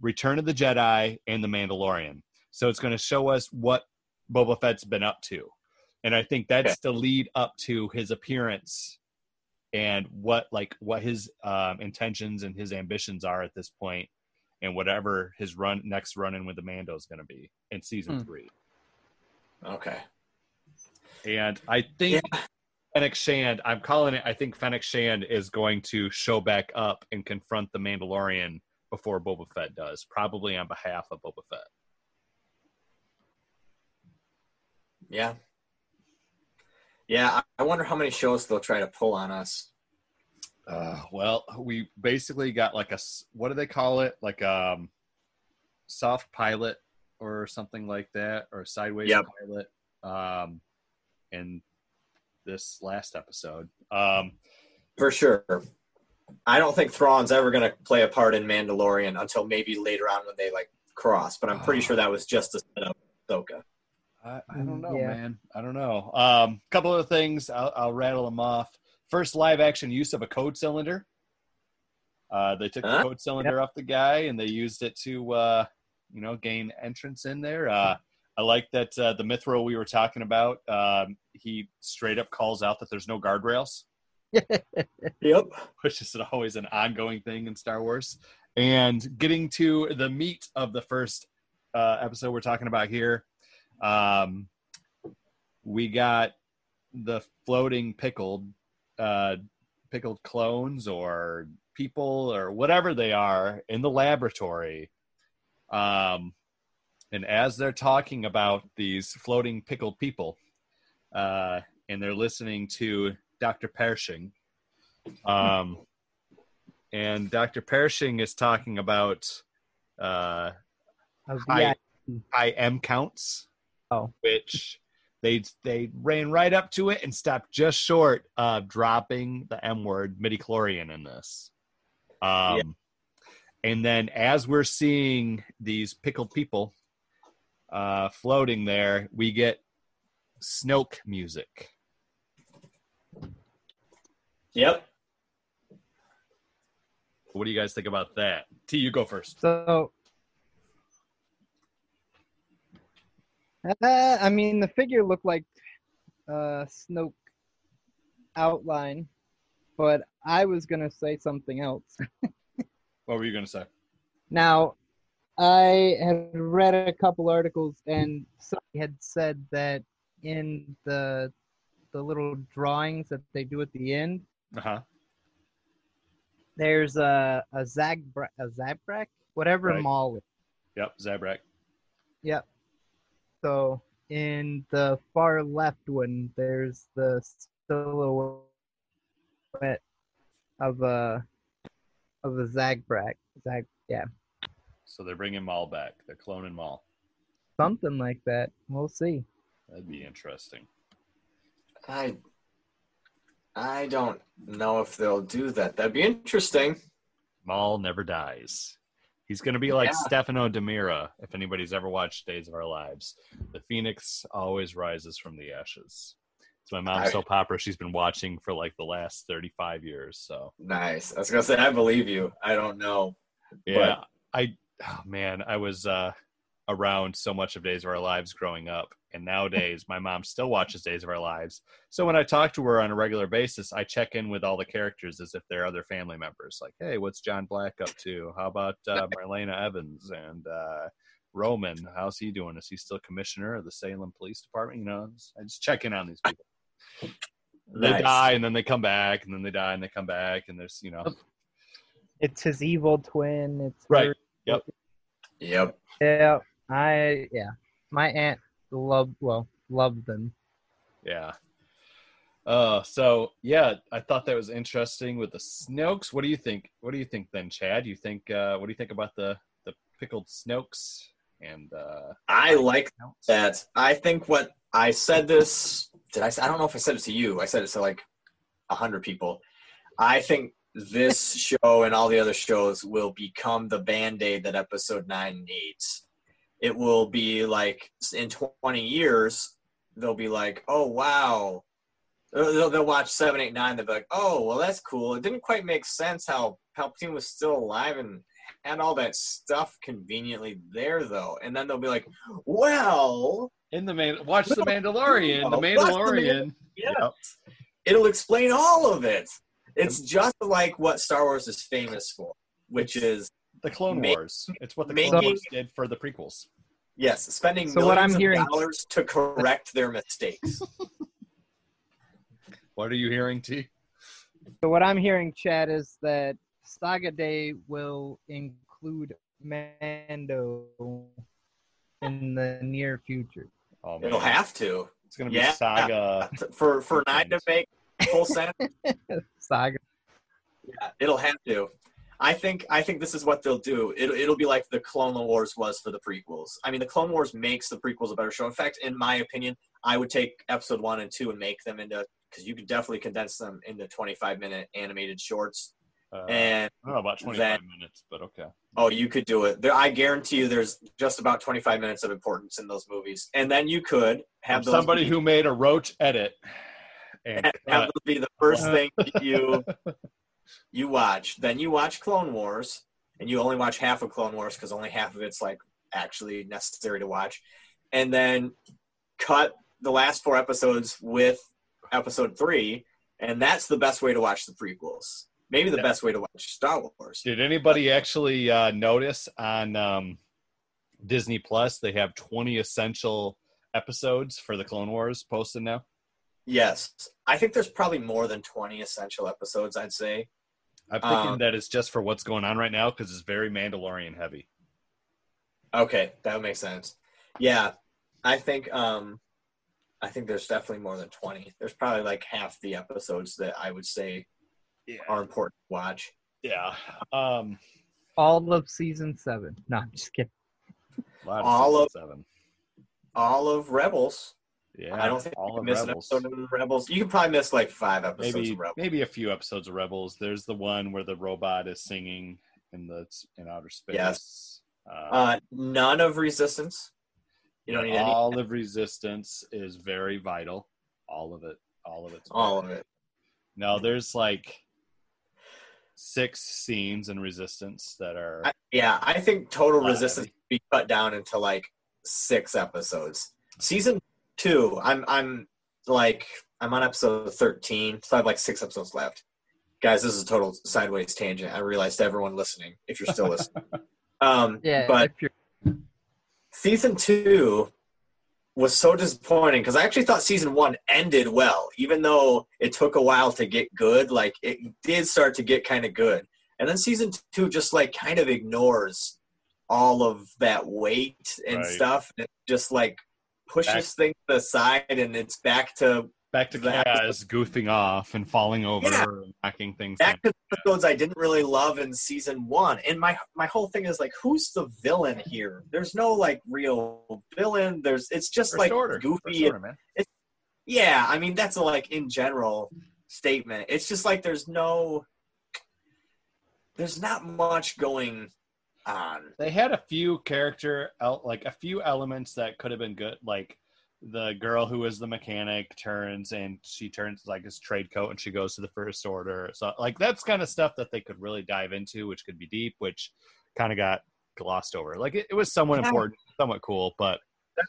Speaker 1: Return of the Jedi and The Mandalorian. So it's going to show us what Boba Fett's been up to, and I think that's
Speaker 2: Okay.
Speaker 1: the lead up to his appearance and what like what his um, intentions and his ambitions are at this point, and whatever his run next run in with the Mando is going to be in season
Speaker 3: Hmm.
Speaker 1: three.
Speaker 2: okay.
Speaker 1: And I think Fennec Shand, I'm calling it, I think Fennec Shand is going to show back up and confront the Mandalorian before Boba Fett does, probably on behalf of Boba Fett.
Speaker 2: Yeah. Yeah, I- wonder how many shows they'll try to pull on us.
Speaker 1: Uh, well, we basically got like a what do they call it? Like um soft pilot or something like that, or a sideways
Speaker 2: Yep.
Speaker 1: pilot. Um, in this last episode. Um,
Speaker 2: For sure. I don't think Thrawn's ever going to play a part in Mandalorian until maybe later on when they like cross, but I'm pretty
Speaker 1: Ah.
Speaker 2: sure that was just a setup. Ahsoka.
Speaker 1: I, I don't know,
Speaker 3: Yeah.
Speaker 1: man. I don't know. Um, couple of things. I'll, I'll rattle them off. First, live action use of a code cylinder. Uh, they took the code cylinder off the guy and they used it to, uh, you know, gain entrance in there. Uh, I like that uh, the Mythrol we were talking about. Um, he straight up calls out that there's no guardrails, (laughs)
Speaker 2: Yep.
Speaker 1: which is always an ongoing thing in Star Wars. And getting to the meat of the first uh, episode we're talking about here, um, we got the floating pickled, uh, pickled clones or people or whatever they are in the laboratory. Um, and as they're talking about these floating pickled people, uh, and they're listening to Dr. Pershing, um, and Dr. Pershing is talking about uh, high, high M counts,
Speaker 3: Oh.
Speaker 1: which they they ran right up to it and stopped just short of dropping the M word midichlorian in this. Um,
Speaker 2: Yeah.
Speaker 1: And then as we're seeing these pickled people uh, floating there, we get Snoke music.
Speaker 2: Yep.
Speaker 1: What do you guys think about that? T, you go first.
Speaker 3: So, uh, I mean, the figure looked like uh, Snoke outline, but I was gonna say something else. (laughs)
Speaker 1: What were you gonna say?
Speaker 3: Now, I had read a couple articles, and somebody had said that in the the little drawings that they do at the end,
Speaker 1: Uh huh.
Speaker 3: there's a a Zagbra a Zabrak, whatever
Speaker 1: Right.
Speaker 3: Maul. Is.
Speaker 1: Yep. Zabrak.
Speaker 3: Yep. So in the far left one, there's the silhouette of a of a Zagbrak. Zag, yeah,
Speaker 1: So they're bringing Maul back. They're cloning Maul.
Speaker 3: something like that. We'll see.
Speaker 1: That'd be interesting.
Speaker 2: I I don't know if they'll do that. That'd be interesting.
Speaker 1: Maul never dies. He's going to be like
Speaker 2: Yeah.
Speaker 1: Stefano DiMera, if anybody's ever watched Days of Our Lives. The phoenix always rises from the ashes. It's my mom's soap opera she's been watching for like the last 35 years. So,
Speaker 2: Nice. I was gonna say I believe you. I don't know.
Speaker 1: yeah, I, oh man, I was uh, around so much of Days of Our Lives growing up. And nowadays, my mom still watches Days of Our Lives. So when I talk to her on a regular basis, I check in with all the characters as if they're other family members. Like, hey, what's John Black up to? How about uh, (laughs) Marlena Evans and uh, Roman? How's he doing? Is he still commissioner of the Salem Police Department? You know, I just check in on these people. They
Speaker 2: Nice.
Speaker 1: die and then they come back, and then they die and they come back, and there's you know,
Speaker 3: It's his evil twin. It's
Speaker 1: Right.
Speaker 3: her-
Speaker 1: Yep.
Speaker 2: Yep.
Speaker 3: Yeah, I yeah. My aunt loved well loved them.
Speaker 1: Yeah. Uh, so yeah, I thought that was interesting with the Snokes. What do you think? What do you think then, Chad? You think uh, what do you think about the the pickled Snokes and uh,
Speaker 2: I like
Speaker 1: Snokes?
Speaker 2: that. I think what I said this. Did I? I don't know if I said it to you. I said it to like a hundred people. I think this (laughs) show and all the other shows will become the band aid that episode nine needs. It will be like in 20 years, they'll be like, oh, wow. They'll, they'll watch 7, 8, 9. They'll be like, oh, well, that's cool. It didn't quite make sense how Palpatine was still alive and had all that stuff conveniently there, though. And then they'll be like, well,
Speaker 1: in the man? Watch the Mandalorian. The
Speaker 2: The
Speaker 1: Mandalorian.
Speaker 2: yeah.
Speaker 1: Yep.
Speaker 2: it'll explain all of it. It's just like what Star Wars is famous for, which is
Speaker 1: The Clone
Speaker 2: Ma-
Speaker 1: Wars. It's what the
Speaker 2: making-
Speaker 1: Clone Wars did for the prequels.
Speaker 2: yes, spending
Speaker 3: So what
Speaker 2: millions
Speaker 3: I'm hearing-
Speaker 2: of dollars to correct their mistakes. (laughs)
Speaker 1: What are you hearing, T?
Speaker 3: So what I'm hearing, Chad, is that Saga Day will include Mando in the near future.
Speaker 1: Oh man,
Speaker 2: It'll have to
Speaker 1: it's gonna be
Speaker 2: Yeah.
Speaker 1: Saga. (laughs)
Speaker 2: for for nine to make full sense. (laughs)
Speaker 3: Saga.
Speaker 2: Yeah, it'll have to. I think I think this is what they'll do. It'll it'll be like the Clone Wars was for the prequels. I mean, the Clone Wars makes the prequels a better show. In fact, in my opinion, I would take Episode one and two and make them into because you could definitely condense them into 25 minute animated shorts.
Speaker 1: Uh,
Speaker 2: And
Speaker 1: I don't know about 25
Speaker 2: then-
Speaker 1: minutes, but okay.
Speaker 2: oh, you could do it. There, I guarantee you, there's just about 25 minutes of importance in those movies. And then you could have those
Speaker 1: somebody who made a roach edit and (laughs)
Speaker 2: have
Speaker 1: cut.
Speaker 2: those be the (laughs) first thing you (laughs) you watch. Then you watch Clone Wars, and you only watch half of Clone Wars because only half of it's like actually necessary to watch. And then cut the last four episodes with episode three, and that's the best way to watch the prequels. Maybe the
Speaker 1: Yeah.
Speaker 2: best way to watch Star Wars.
Speaker 1: Did anybody actually uh, notice on um, Disney Plus they have 20 essential episodes for the Clone Wars posted now?
Speaker 2: Yes, I think there's probably more than 20 essential episodes. I'd say.
Speaker 1: I'm thinking
Speaker 2: Um,
Speaker 1: that it's just for what's going on right now because it's very Mandalorian heavy.
Speaker 2: Okay, that would make sense. Yeah, I think um, I think there's definitely more than 20. There's probably like half the episodes that I would say are important to watch.
Speaker 1: Yeah. Um,
Speaker 3: All of season seven. No, I'm just kidding.
Speaker 1: a lot of
Speaker 2: All
Speaker 1: season
Speaker 2: of-
Speaker 1: seven.
Speaker 2: All of Rebels.
Speaker 1: Yeah.
Speaker 2: I don't think
Speaker 1: all
Speaker 2: you
Speaker 1: of
Speaker 2: can miss
Speaker 1: Rebels.
Speaker 2: an episode of Rebels. You can probably miss like five episodes
Speaker 1: maybe
Speaker 2: of Rebels.
Speaker 1: maybe a few episodes of Rebels. There's the one where the robot is singing in the in outer space.
Speaker 2: Yes.
Speaker 1: Uh,
Speaker 2: Uh, none of Resistance. You don't need any.
Speaker 1: all of Resistance is very vital. All of it. All of it.
Speaker 2: All of it.
Speaker 1: No, there's like six scenes in Resistance that are.
Speaker 2: I, yeah, I think Total Resistance should be cut down into like six episodes. Season two, I'm I'm like I'm on episode 13, so I have like six episodes left. Guys, this is a total sideways tangent. I realized to everyone listening, if you're still listening. (laughs) Um,
Speaker 3: Yeah,
Speaker 2: but season two was so disappointing because I actually thought season one ended well, even though it took a while to get good. Like it did start to get kind of good, and then season two just like kind of ignores all of that weight and
Speaker 1: Right.
Speaker 2: stuff. It just like pushes
Speaker 1: Back-
Speaker 2: things aside, and it's back to
Speaker 1: Back to
Speaker 2: That-
Speaker 1: Kaz goofing off and falling over
Speaker 2: Yeah.
Speaker 1: and knocking things
Speaker 2: back
Speaker 1: in.
Speaker 2: to episodes I didn't really love in season one. And my my whole thing is like, who's the villain here? There's no like real villain. There's it's just
Speaker 1: First
Speaker 2: like
Speaker 1: order.
Speaker 2: goofy
Speaker 1: order, man.
Speaker 2: Yeah, I mean that's a like in general statement. It's just like there's no there's not much going on.
Speaker 1: They had a few character, like a few elements that could have been good. Like the girl who is the mechanic turns and she turns like his trade coat and she goes to the first order. So like that's kind of stuff that they could really dive into, which could be deep, which kind of got glossed over. Like it, it was somewhat
Speaker 2: Yeah.
Speaker 1: important, somewhat cool, but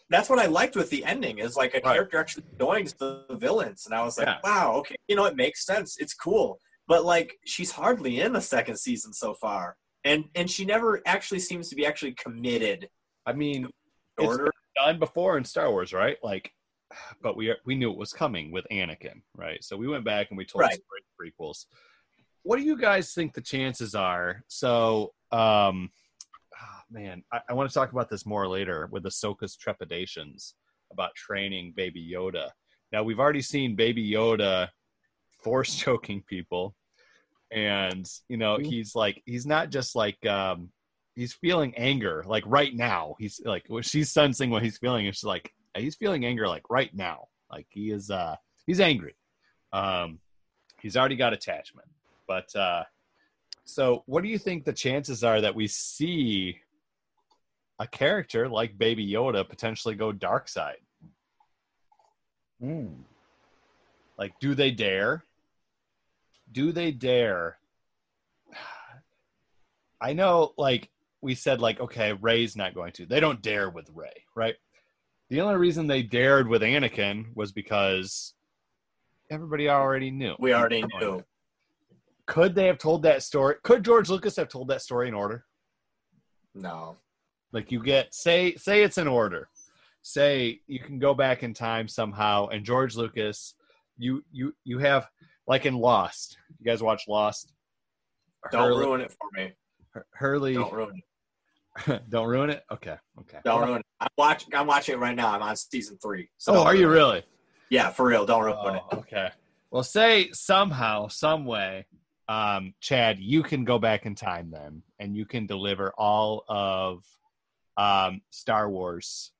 Speaker 2: That's what I liked with the ending is like a
Speaker 1: Right.
Speaker 2: character actually joins the villains and I was like,
Speaker 1: Yeah.
Speaker 2: wow, okay, you know it makes sense. It's cool. But like she's hardly in the second season so far. And and she never actually seems to be actually committed
Speaker 1: I mean, It's done before in Star Wars, right? Like, but we we knew it was coming with Anakin, right? So we went back and we told
Speaker 2: Right.
Speaker 1: prequels. What do you guys think the chances are? So, um, ah, man, I, I want to talk about this more later with Ahsoka's trepidations about training Baby Yoda. Now we've already seen Baby Yoda force choking people, and you know
Speaker 3: Mhm.
Speaker 1: he's like he's not just like um he's feeling anger like right now. He's like what she's sensing what he's feeling and she's like he's feeling anger like right now. Like he is uh he's angry. Um he's already got attachment. But uh so what do you think the chances are that we see a character like baby yoda potentially go dark side? Like do they dare do they dare? I know like we said like okay Rey's not going to. They don't dare with ray right? The only reason they dared with anakin was because everybody already knew.
Speaker 2: We already knew.
Speaker 1: could they have told that story? Could george lucas have told that story in order?
Speaker 2: No.
Speaker 1: like you get say say it's in order. Say you can go back in time somehow and george lucas you you you have like in lost you guys watch lost
Speaker 2: Don't
Speaker 1: Hurley,
Speaker 2: ruin it for me.
Speaker 1: hurley
Speaker 2: Don't ruin it. (laughs)
Speaker 1: don't ruin it okay okay
Speaker 2: Don't ruin it. I'm watching I'm watching it right now. I'm on season three. So
Speaker 1: oh are you
Speaker 2: ruin it.
Speaker 1: really
Speaker 2: Yeah, for real. Don't ruin
Speaker 1: Oh,
Speaker 2: it.
Speaker 1: okay. Well, say somehow, some way, um, Chad, you can go back in time then, and you can deliver all of um, Star Wars.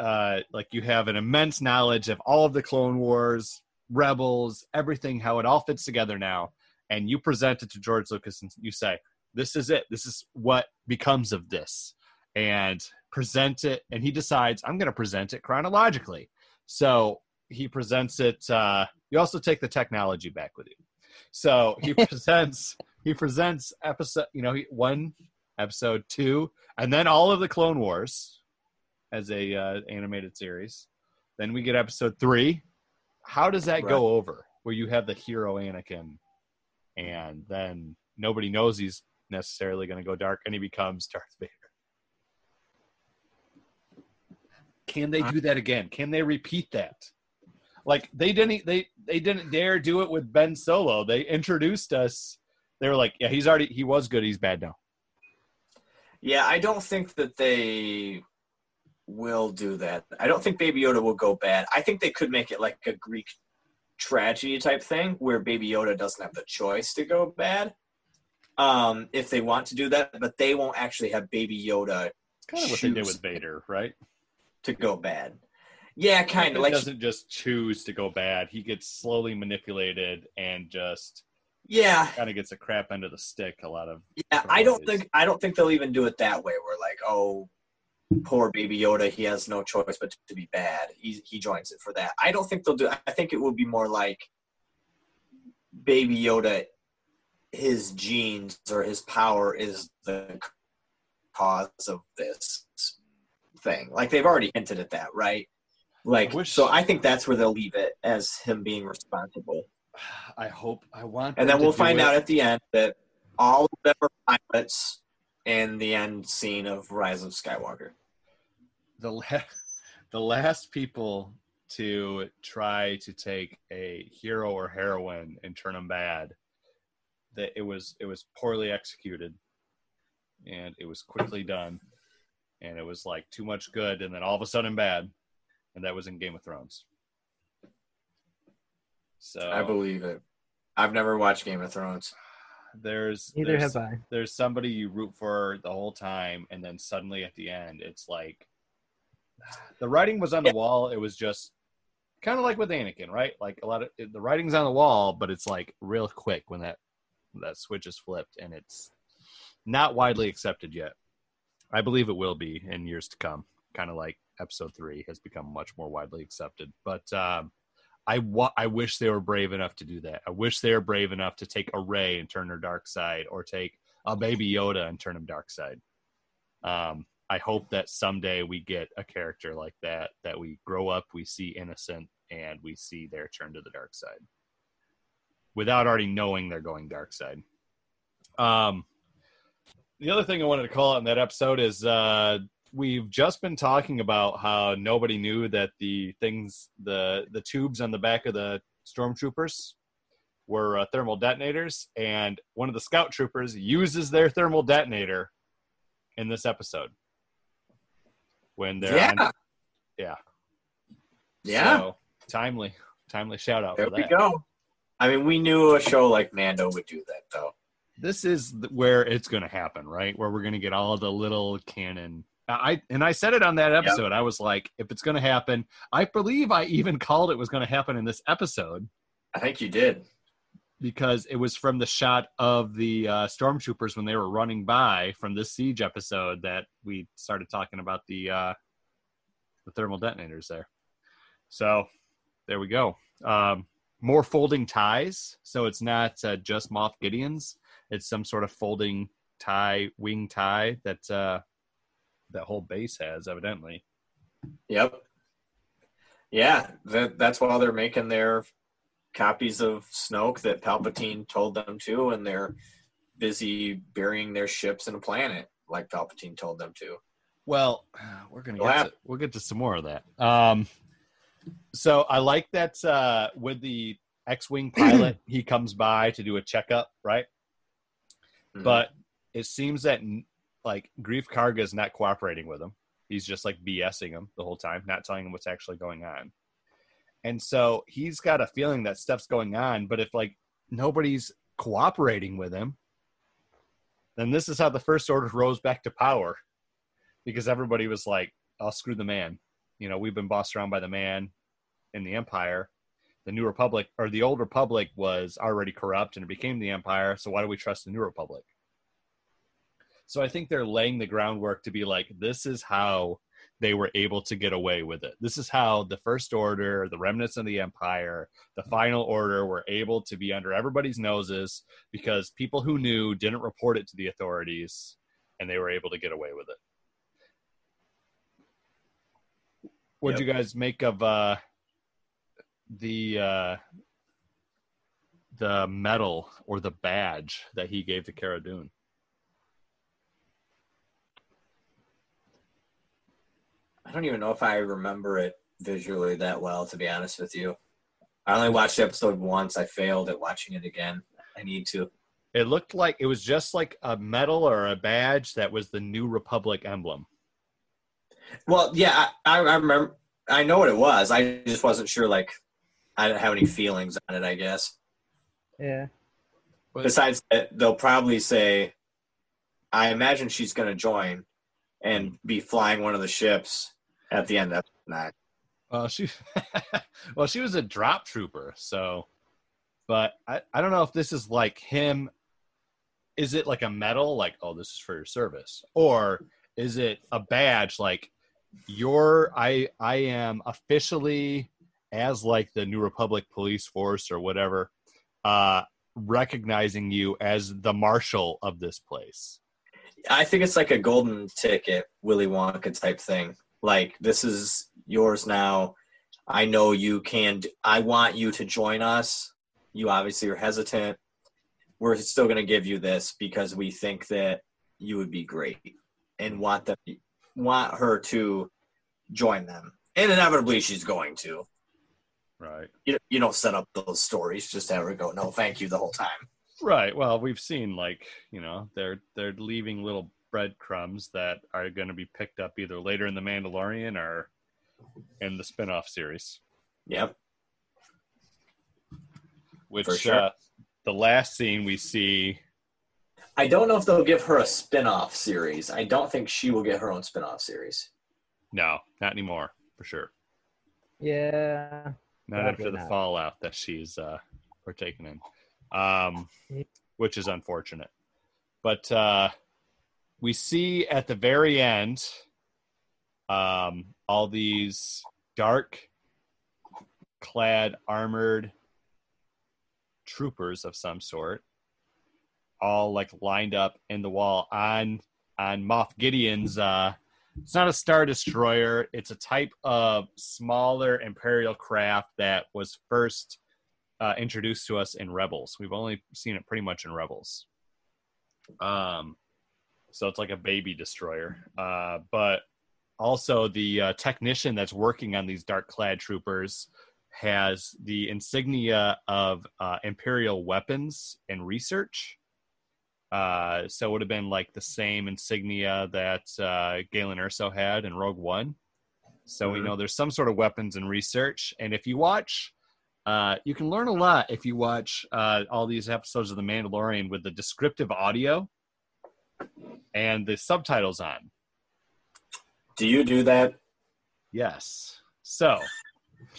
Speaker 1: Uh, like you have an immense knowledge of all of the Clone Wars, Rebels, everything, how it all fits together now, and you present it to George Lucas, and you say, "This is it. This is what becomes of this," and present it, and he decides, "I'm going to present it chronologically." So he presents it. Uh, you also take the technology back with you. So he (laughs) presents. He presents episode. You know, he, one episode two, and then all of the Clone Wars as a uh, animated series. Then we get episode three. How does that go over? Where you have the hero Anakin, and then nobody knows he's necessarily going to go dark, and he becomes Darth Vader. Can they do uh, that again? Can they repeat that? Like they didn't they they didn't dare do it with Ben Solo. They introduced us. They were like, yeah, he's already he was good. He's bad now.
Speaker 2: Yeah, I don't think that they will do that. I don't think Baby Yoda will go bad. I think they could make it like a Greek tragedy type thing where Baby Yoda doesn't have the choice to go bad. Um, if they want to do that, but they won't actually have Baby Yoda
Speaker 1: kind of what they did with Vader, right?
Speaker 2: to go bad. Yeah, kind of like he
Speaker 1: doesn't just choose to go bad. He gets slowly manipulated and just
Speaker 2: yeah,
Speaker 1: kind of gets a crap end of the stick. A lot of
Speaker 2: Yeah, I don't think I don't think they'll even do it that way. Where like, oh, poor Baby Yoda, he has no choice but to be bad. He he joins it for that. I don't think they'll do. I think it will be more like Baby Yoda, his genes or his power is the cause of this thing. Like they've already hinted at that, right? Like,
Speaker 1: I wish-
Speaker 2: so I think that's where they'll leave it as him being responsible.
Speaker 1: I hope I want,
Speaker 2: And then we'll find
Speaker 1: it.
Speaker 2: out at the end that all of them are pilots in the end scene of Rise of Skywalker.
Speaker 1: the la- (laughs) the last people to try to take a hero or heroine and turn them bad that it was it was poorly executed and it was quickly done and it was like too much good and then all of a sudden bad and that was in game of thrones so
Speaker 2: I believe it. I've never watched Game of Thrones.
Speaker 1: There's
Speaker 3: Neither
Speaker 1: there's,
Speaker 3: have I.
Speaker 1: there's somebody you root for the whole time and then suddenly at the end it's like the writing was on the wall. It was just kind of like with anakin right? Like a lot of the writing's on the wall but it's like real quick when that that switch is flipped and it's not widely accepted yet. I believe it will be in years to come. Kind of like episode three has become much more widely accepted. But um I wa- I wish they were brave enough to do that. I wish they were brave enough to take a Rey and turn her dark side, or take a baby Yoda and turn him dark side. Um, I hope that someday we get a character like that that we grow up, we see innocent, and we see their turn to the dark side without already knowing they're going dark side. Um, the other thing I wanted to call out in that episode is uh, we've just been talking about how nobody knew that the things the the tubes on the back of the stormtroopers were uh, thermal detonators and one of the scout troopers uses their thermal detonator in this episode when they're
Speaker 2: Yeah.
Speaker 1: on, yeah
Speaker 2: Yeah,
Speaker 1: So, timely timely shout out
Speaker 2: there we go. I mean, we knew a show like Mando would do that, though.
Speaker 1: this is where it's going to happen, right? Where we're going to get all the little canon. I and I said it on that episode. I was like, if it's going to happen, I believe I even (laughs) called it was going to happen in this episode
Speaker 2: I think you did.
Speaker 1: because it was from the shot of the uh, stormtroopers when they were running by from this siege episode that we started talking about the uh, the thermal detonators there. So there we go. Um, more folding ties, so it's not uh, just Moff Gideon's. It's some sort of folding tie, wing tie that uh, that whole base has, evidently.
Speaker 2: Yep. Yeah, that, that's why they're making their copies of Snoke that Palpatine told them to, and they're busy burying their ships in a planet like Palpatine told them to.
Speaker 1: Well, (sighs) we're gonna get to, we'll get to some more of that. Um, so I like that uh, with the X-wing (clears throat) pilot, he comes by to do a checkup, right?
Speaker 2: Mhm.
Speaker 1: But it seems that like Greef Karga is not cooperating with him. He's just like BSing him the whole time, not telling him what's actually going on. And so he's got a feeling that stuff's going on, but if like nobody's cooperating with him, then this is how the First Order rose back to power because everybody was like, I'll screw the man. You know, we've been bossed around by the man in the Empire. The New Republic or the Old Republic was already corrupt and it became the Empire. So why do we trust the New Republic? So I think they're laying the groundwork to be like, this is how they were able to get away with it. This is how the First Order, the remnants of the Empire, the Final Order were able to be under everybody's noses because people who knew didn't report it to the authorities and they were able to get away with it. What'd
Speaker 2: Yep.
Speaker 1: you guys make of uh, the uh, the medal or the badge that he gave to Cara Dune?
Speaker 2: I don't even know if I remember it visually that well, to be honest with you. I only watched the episode once. I failed at watching it again. I need to.
Speaker 1: It looked like it was just like a medal or a badge that was the New Republic emblem.
Speaker 2: Well, yeah, I, I remember. I know what it was. I just wasn't sure. Like, I didn't have any feelings on it. I guess.
Speaker 3: Yeah.
Speaker 2: Besides that, they'll probably say, "I imagine she's going to join and be flying one of the ships at the end of night."
Speaker 1: Well, she, (laughs) well, she was a drop trooper. So, but I, I don't know if this is like him. Is it like a medal, like oh, this is for your service, or is it a badge, like you're I I am officially as like the New Republic Police Force or whatever, uh, recognizing you as the marshal of this place.
Speaker 2: I think it's like a golden ticket, Willy Wonka type thing. Like this is yours now. I know you can. I want you to join us. You obviously are hesitant. We're still going to give you this because we think that you would be great and want them want her to join them. And inevitably, she's going to.
Speaker 1: Right.
Speaker 2: You you don't set up those stories just to have her go no thank you the whole time.
Speaker 1: Right. Well, we've seen like you know they're they're leaving little breadcrumbs that are going to be picked up either later in the Mandalorian or in the spin-off series.
Speaker 2: Yep.
Speaker 1: Which
Speaker 2: sure.
Speaker 1: uh, the last scene we see.
Speaker 2: I don't know if they'll give her a spin-off series. I don't think she will get her own spin-off series.
Speaker 1: No, not anymore for sure.
Speaker 3: Yeah.
Speaker 1: Not after the
Speaker 3: not.
Speaker 1: fallout that she's uh, partaken in, um, which is unfortunate. But uh, we see at the very end um, all these dark clad armored troopers of some sort all like lined up in the wall on on Moff Gideon's uh it's not a star destroyer. It's a type of smaller imperial craft that was first uh, introduced to us in rebels. We've only seen it pretty much in rebels. Um so it's like a baby destroyer uh but also the uh, technician that's working on these dark clad troopers has the insignia of uh, imperial weapons and research uh, so it would have been like the same insignia that uh, Galen Erso had in Rogue One. So we
Speaker 2: Mhm.
Speaker 1: know there's some sort of weapons and research. And if you watch, uh, you can learn a lot if you watch uh, all these episodes of The Mandalorian with the descriptive audio and the subtitles on.
Speaker 2: Do you do that?
Speaker 1: Yes. So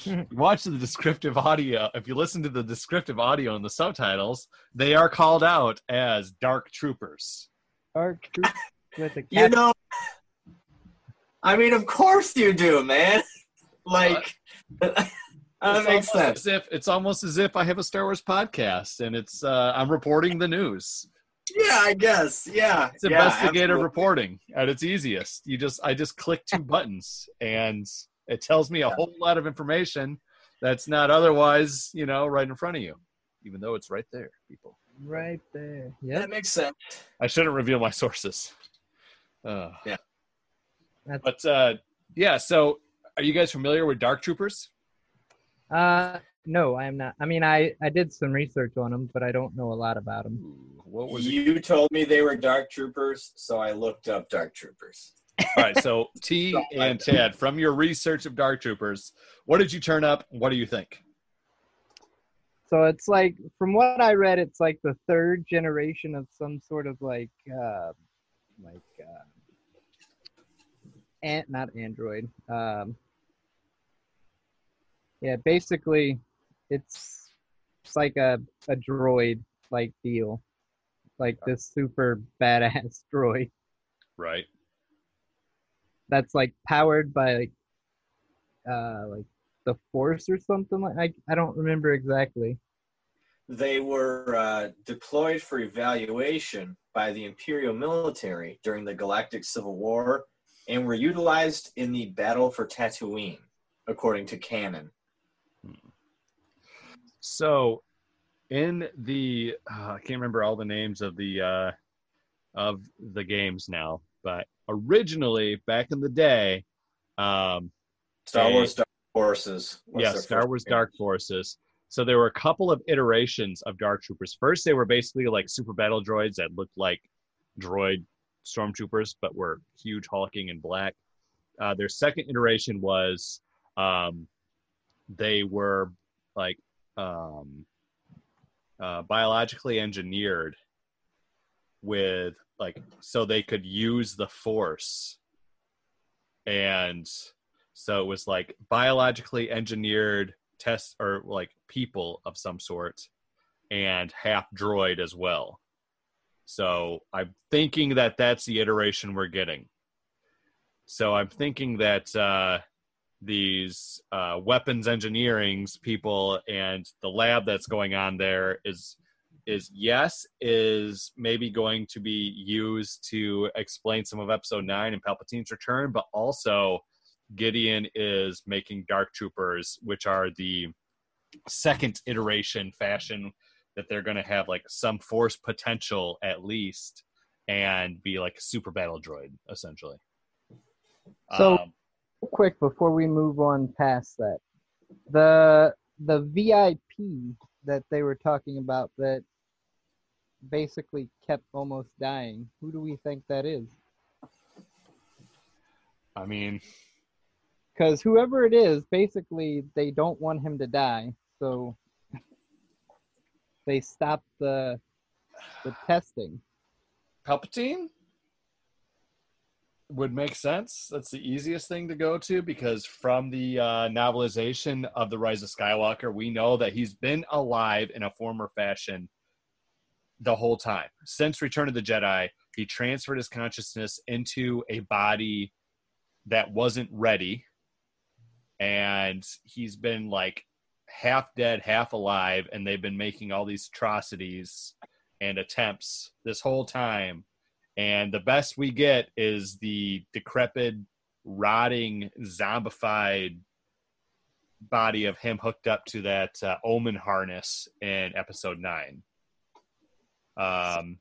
Speaker 1: (laughs) watch the descriptive audio. If you listen to the descriptive audio and the subtitles, they are called out as dark troopers.
Speaker 3: Dark troopers with a (laughs)
Speaker 2: You know, I mean, of course you do, man. (laughs) Like, that
Speaker 1: It's
Speaker 2: makes
Speaker 1: almost
Speaker 2: sense.
Speaker 1: As if it's almost as if I have a Star Wars podcast and it's uh, I'm reporting the news.
Speaker 2: Yeah, I guess. Yeah.
Speaker 1: It's
Speaker 2: yeah,
Speaker 1: investigative
Speaker 2: absolutely.
Speaker 1: reporting at its easiest. You just I just click two buttons and it tells me a
Speaker 2: Yeah.
Speaker 1: whole lot of information that's not otherwise, you know, right in front of you, even though it's right there, people.
Speaker 3: right there. Yeah,
Speaker 2: That makes sense.
Speaker 1: I shouldn't reveal my sources. Uh,
Speaker 2: Yeah.
Speaker 3: That's-
Speaker 1: But uh, yeah, so are you guys familiar with Dark Troopers?
Speaker 3: Uh, no, I am not. I mean, I I did some research on them, but I don't know a lot about them.
Speaker 1: What was it?
Speaker 2: You told me they were dark troopers, so I looked up dark troopers.
Speaker 1: All right, so (laughs) T and Ted, from your research of Dark Troopers, what did you turn up? What do you think?
Speaker 3: So it's like, from what I read, it's like the third generation of some sort of like, uh, like, uh, and not android. Um, yeah, basically, it's it's like a a droid like deal, like this super badass (laughs) droid
Speaker 1: Right.
Speaker 3: that's like powered by like, uh, like the force or something like I I don't remember exactly.
Speaker 2: They were uh, deployed for evaluation by the Imperial military during the Galactic Civil War and were utilized in the Battle for Tatooine, according to canon.
Speaker 1: So, in the uh, I can't remember all the names of the uh, of the games now, but originally back in the day, um,
Speaker 2: Star
Speaker 1: Hey.
Speaker 2: Wars Dark Forces.
Speaker 1: yeah, Star Wars
Speaker 2: game.
Speaker 1: Dark Forces. So there were a couple of iterations of Dark Troopers. First, they were basically like super battle droids that looked like droid stormtroopers, but were huge, hulking, and black. Uh, their second iteration was um, they were like um, uh, biologically engineered with like so they could use the force. And so it was like biologically engineered tests or like people of some sort and half droid as well. So i'm thinking that that's the iteration we're getting. So i'm thinking that uh these uh, weapons engineerings people and the lab that's going on there is is yes is maybe going to be used to explain some of episode 9 and palpatine's return but also Gideon is making Dark Troopers, which are the second iteration fashion that they're going to have like some force potential at least and be like a super battle droid essentially.
Speaker 3: So-
Speaker 1: Um,
Speaker 3: quick before we move on past that. The the vip that they were talking about that basically kept almost dying who do we think that is?
Speaker 1: I mean,
Speaker 3: because whoever it is basically they don't want him to die so they stopped the the testing.
Speaker 1: Palpatine would make sense. That's the easiest thing to go to because from the uh, novelization of The Rise of Skywalker, we know that he's been alive in a former fashion the whole time. Since Return of the Jedi, he transferred his consciousness into a body that wasn't ready. And he's been like half dead, half alive, and they've been making all these atrocities and attempts this whole time. And the best we get is the decrepit, rotting, zombified body of him hooked up to that uh, omen harness in episode nine. Um,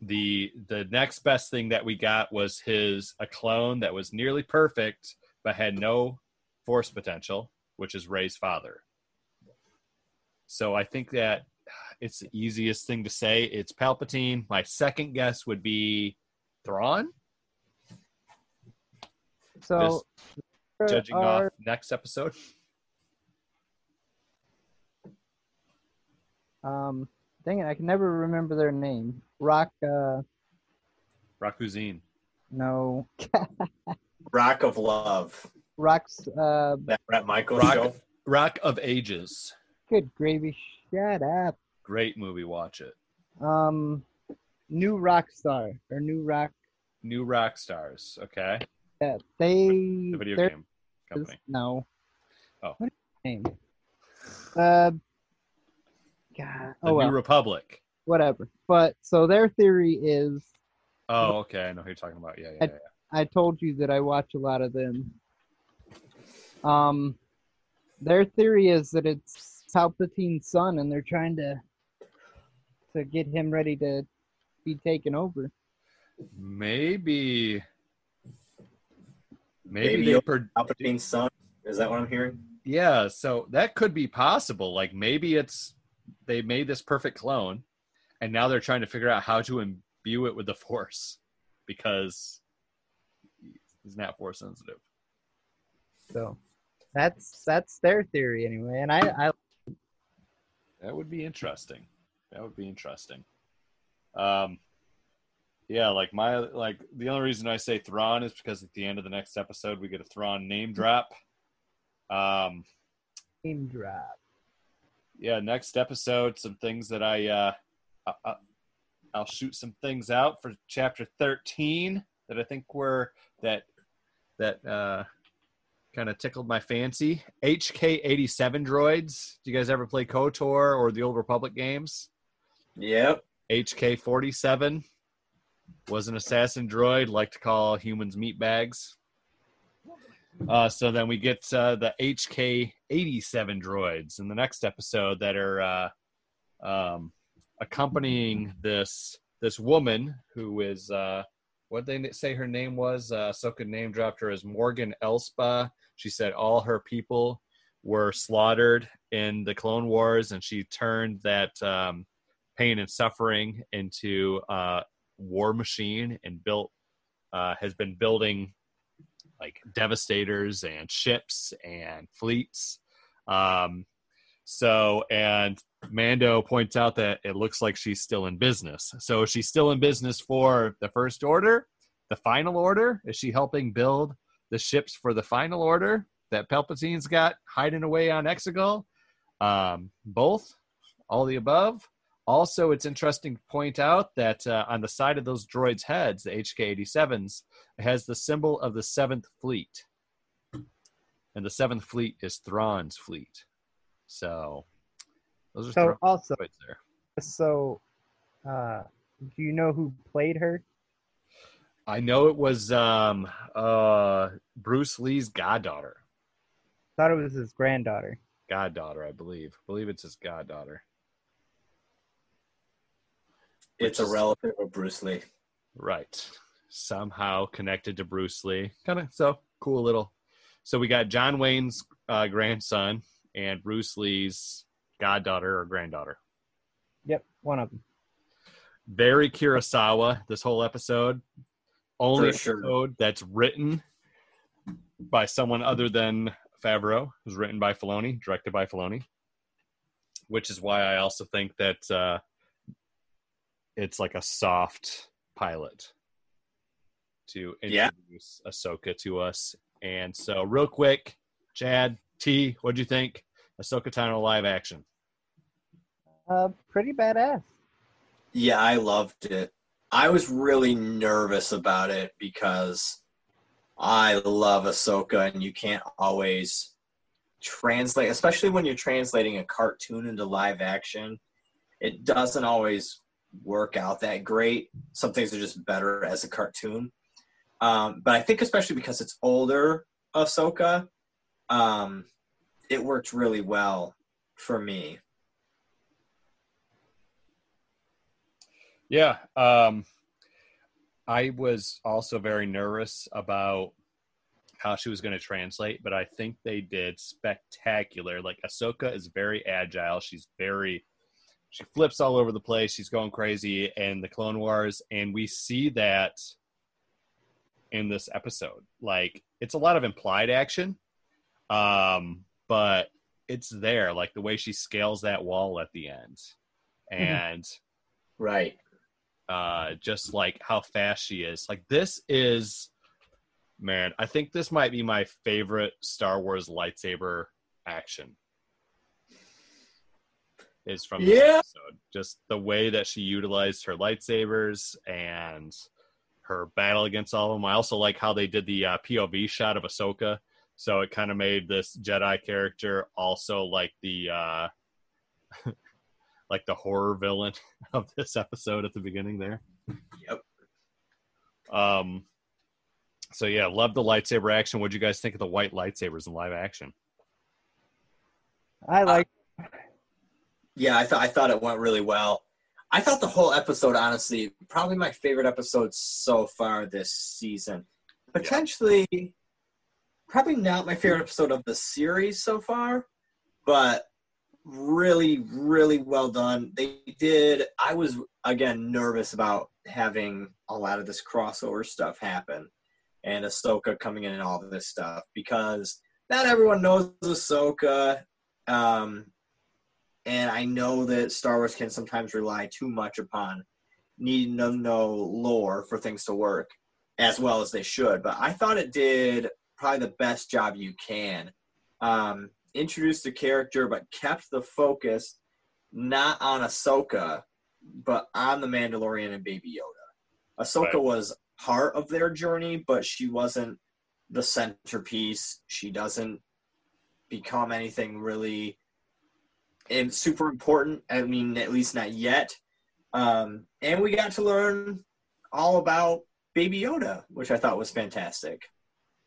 Speaker 1: the the next best thing that we got was his a clone that was nearly perfect but had no force potential, which is Rey's father. So I think that it's the easiest thing to say. It's Palpatine. My second guess would be Thrawn,
Speaker 3: so
Speaker 1: judging
Speaker 3: are-
Speaker 1: off next episode.
Speaker 3: um dang it i can never remember their name rock uh
Speaker 1: Rock Cuisine.
Speaker 3: no (laughs)
Speaker 2: Rock of Love.
Speaker 3: rock's uh
Speaker 2: That Brett Michaels
Speaker 1: Rock-
Speaker 2: show.
Speaker 1: Rock of Ages.
Speaker 3: good gravy shut up
Speaker 1: Great movie. Watch it.
Speaker 3: um new rock star or new rock
Speaker 1: New Rock Stars. Okay.
Speaker 3: yeah, they
Speaker 1: The video game company.
Speaker 3: no
Speaker 1: Oh.
Speaker 3: what is name uh God.
Speaker 1: The
Speaker 3: Oh well,
Speaker 1: New Republic.
Speaker 3: whatever. But so their theory is
Speaker 1: Oh, okay. I know who you're talking about. Yeah, yeah, yeah.
Speaker 3: I told you that I watch a lot of them. Um, their theory is that it's Palpatine's son, and they're trying to to get him ready to be taken over.
Speaker 1: Maybe. Maybe,
Speaker 2: Maybe
Speaker 1: they.
Speaker 2: you'll-
Speaker 1: Per-
Speaker 2: Palpatine's son. Is that what I'm hearing?
Speaker 1: yeah, so that could be possible. Like maybe it's they made this perfect clone, and now they're trying to figure out how to imbue it with the Force because he's not Force sensitive.
Speaker 3: So that's that's their theory anyway. And I, I
Speaker 1: That would be interesting. That would be interesting. Um, yeah, like my like the only reason I say Thrawn is because at the end of the next episode we get a Thrawn name drop. Um,
Speaker 3: name drop.
Speaker 1: yeah, next episode, some things that I uh, I, I'll shoot some things out for chapter thirteen that I think were that that uh, kind of tickled my fancy. HK eighty seven droids. Do you guys ever play KOTOR or the Old Republic games?
Speaker 2: Yep.
Speaker 1: HK 47 was an assassin droid, like to call humans meat bags. Uh, so then we get uh, the HK 87 droids in the next episode that are uh, um, accompanying this this woman who is uh, what they say her name was. Uh, Soka name dropped her as Morgan Elsbeth. She said all her people were slaughtered in the Clone Wars, and she turned that um, pain and suffering into a war machine and built uh, has been building like devastators and ships and fleets. Um, so and mando points out that it looks like she's still in business. So is she still in business for the first order the final order? Is she helping build the ships for the final order that palpatine's got hiding away on exegol? Um, both all the above also, it's interesting to point out that uh, on the side of those droids' heads, the HK 87s, it has the symbol of the Seventh Fleet. And the Seventh Fleet is Thrawn's fleet. So, those are
Speaker 3: So
Speaker 1: Thrawn's
Speaker 3: also,
Speaker 1: droids there.
Speaker 3: so uh, do you know who played her?
Speaker 1: I know it was um uh Bruce Lee's goddaughter.
Speaker 3: Thought it was his granddaughter.
Speaker 1: Goddaughter, I believe. I believe it's his goddaughter.
Speaker 2: It's a relative of Bruce Lee.
Speaker 1: Right. Somehow connected to Bruce Lee. Kind of so cool little. So we got John Wayne's uh, grandson and Bruce Lee's goddaughter or granddaughter.
Speaker 3: Yep, one of them.
Speaker 1: Very Kurosawa. This whole episode. Only
Speaker 2: sure.
Speaker 1: episode that's written by someone other than Favreau. It was written by Filoni, directed by Filoni. Which is why I also think that uh, it's like a soft pilot to
Speaker 2: Yeah.
Speaker 1: introduce Ahsoka to us. And so, real quick, Chad T, what'd you think? Ahsoka Tano live action.
Speaker 3: Uh, pretty badass.
Speaker 2: Yeah, I loved it. I was really nervous about it because I love Ahsoka, and you can't always translate, especially when you're translating a cartoon into live action. It doesn't always work out that great. Some things are just better as a cartoon. Um, but I think, especially because it's older Ahsoka, um, it worked really well for me.
Speaker 1: Yeah. Um, I was also very nervous about how she was going to translate, but I think they did spectacular. Like Ahsoka is very agile. She's very, she flips all over the place. She's going crazy in the Clone Wars, and we see that in this episode. Like it's a lot of implied action, um, but it's there. Like the way she scales that wall at the end, and
Speaker 2: Right.
Speaker 1: uh, just like how fast she is. Like this is, man, I think this might be my favorite Star Wars lightsaber action. Is from this
Speaker 2: Yeah.
Speaker 1: episode. Just the way that she utilized her lightsabers and her battle against all of them. I also like how they did the uh, POV shot of Ahsoka. So it kind of made this Jedi character also like the uh, (laughs) like the horror villain (laughs) of this episode at the beginning there.
Speaker 2: Yep.
Speaker 1: Um. So yeah, love the lightsaber action. What would you guys think of the white lightsabers in live action?
Speaker 3: I like.
Speaker 2: Yeah, I thought I thought it went really well. I thought the whole episode, honestly, probably my favorite episode so far this season. Potentially, probably not my favorite episode of the series so far, but really, really well done. They did. I was again nervous about having a lot of this crossover stuff happen and Ahsoka coming in and all of this stuff because not everyone knows Ahsoka. Um, and I know that Star Wars can sometimes rely too much upon needing to know lore for things to work as well as they should. But I thought it did probably the best job you can. Um, introduced the character, but kept the focus not on Ahsoka, but on the Mandalorian and Baby Yoda. Ahsoka
Speaker 1: Right.
Speaker 2: was part of their journey, but she wasn't the centerpiece. She doesn't become anything really and super important. I mean, at least not yet. Um, and we got to learn all about Baby Yoda, which I thought was fantastic.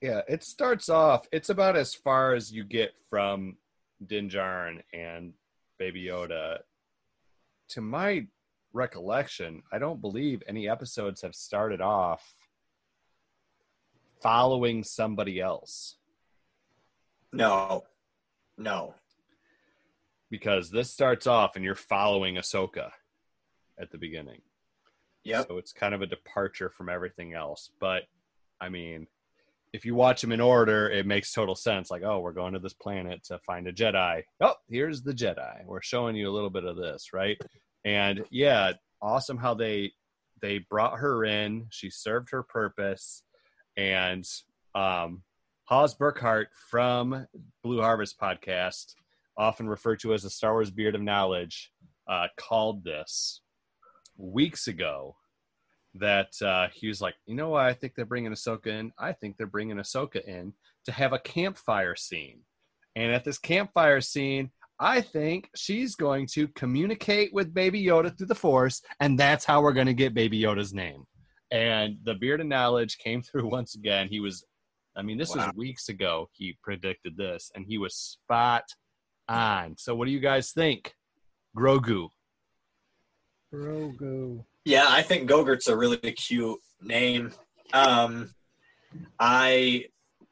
Speaker 1: Yeah, it starts off. It's about as far as you get from Din Djarin and Baby Yoda. To my recollection, I don't believe any episodes have started off following somebody else
Speaker 2: No, no.
Speaker 1: Because this starts off and you're following Ahsoka at the beginning.
Speaker 2: Yeah.
Speaker 1: So it's kind of a departure from everything else. But I mean, if you watch them in order, it makes total sense. Like, oh, we're going to this planet to find a Jedi. Oh, here's the Jedi. We're showing you a little bit of this, right? And yeah, awesome how they they brought her in. She served her purpose, and um, Haas Burkhart from Blue Harvest podcast, often referred to as the Star Wars Beard of Knowledge, uh, called this weeks ago that uh, he was like, you know what? I think they're bringing Ahsoka in. I think they're bringing Ahsoka in to have a campfire scene. And at this campfire scene, I think she's going to communicate with Baby Yoda through the Force, and that's how we're going to get Baby Yoda's name. And the beard of knowledge came (laughs) through once again. He was, I mean, this
Speaker 2: Wow.
Speaker 1: was weeks ago. He predicted this, and he was spot on. So, what do you guys think? Grogu.
Speaker 3: Grogu.
Speaker 2: Yeah, I think Gogurt's a really cute name. Um, I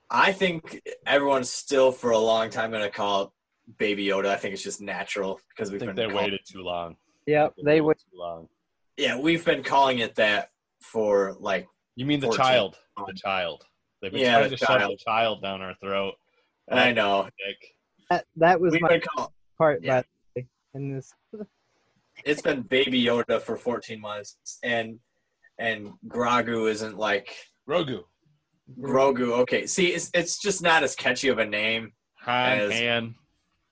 Speaker 2: I think everyone's still for a long time going to call it Baby Yoda. I think it's just natural because we've
Speaker 1: think
Speaker 2: been
Speaker 1: they
Speaker 2: call-
Speaker 1: waited too long.
Speaker 3: Yep, they waited
Speaker 1: too long.
Speaker 2: Yeah, we've been calling it that for like
Speaker 1: You mean the
Speaker 2: 14.
Speaker 1: child? The child. They've been
Speaker 2: Yeah,
Speaker 1: trying
Speaker 2: the
Speaker 1: to shove the
Speaker 2: child.
Speaker 1: child down our throat.
Speaker 2: I know
Speaker 1: Nick.
Speaker 3: That, that was
Speaker 2: we've
Speaker 3: my
Speaker 2: call-
Speaker 3: part,
Speaker 2: yeah.
Speaker 3: by the way, in this. (laughs)
Speaker 2: it's been Baby Yoda for 14 months, and and Grogu isn't like
Speaker 1: Grogu.
Speaker 2: Grogu. Okay, see, it's it's just not as catchy of a name
Speaker 1: Han,
Speaker 2: As-
Speaker 1: Han.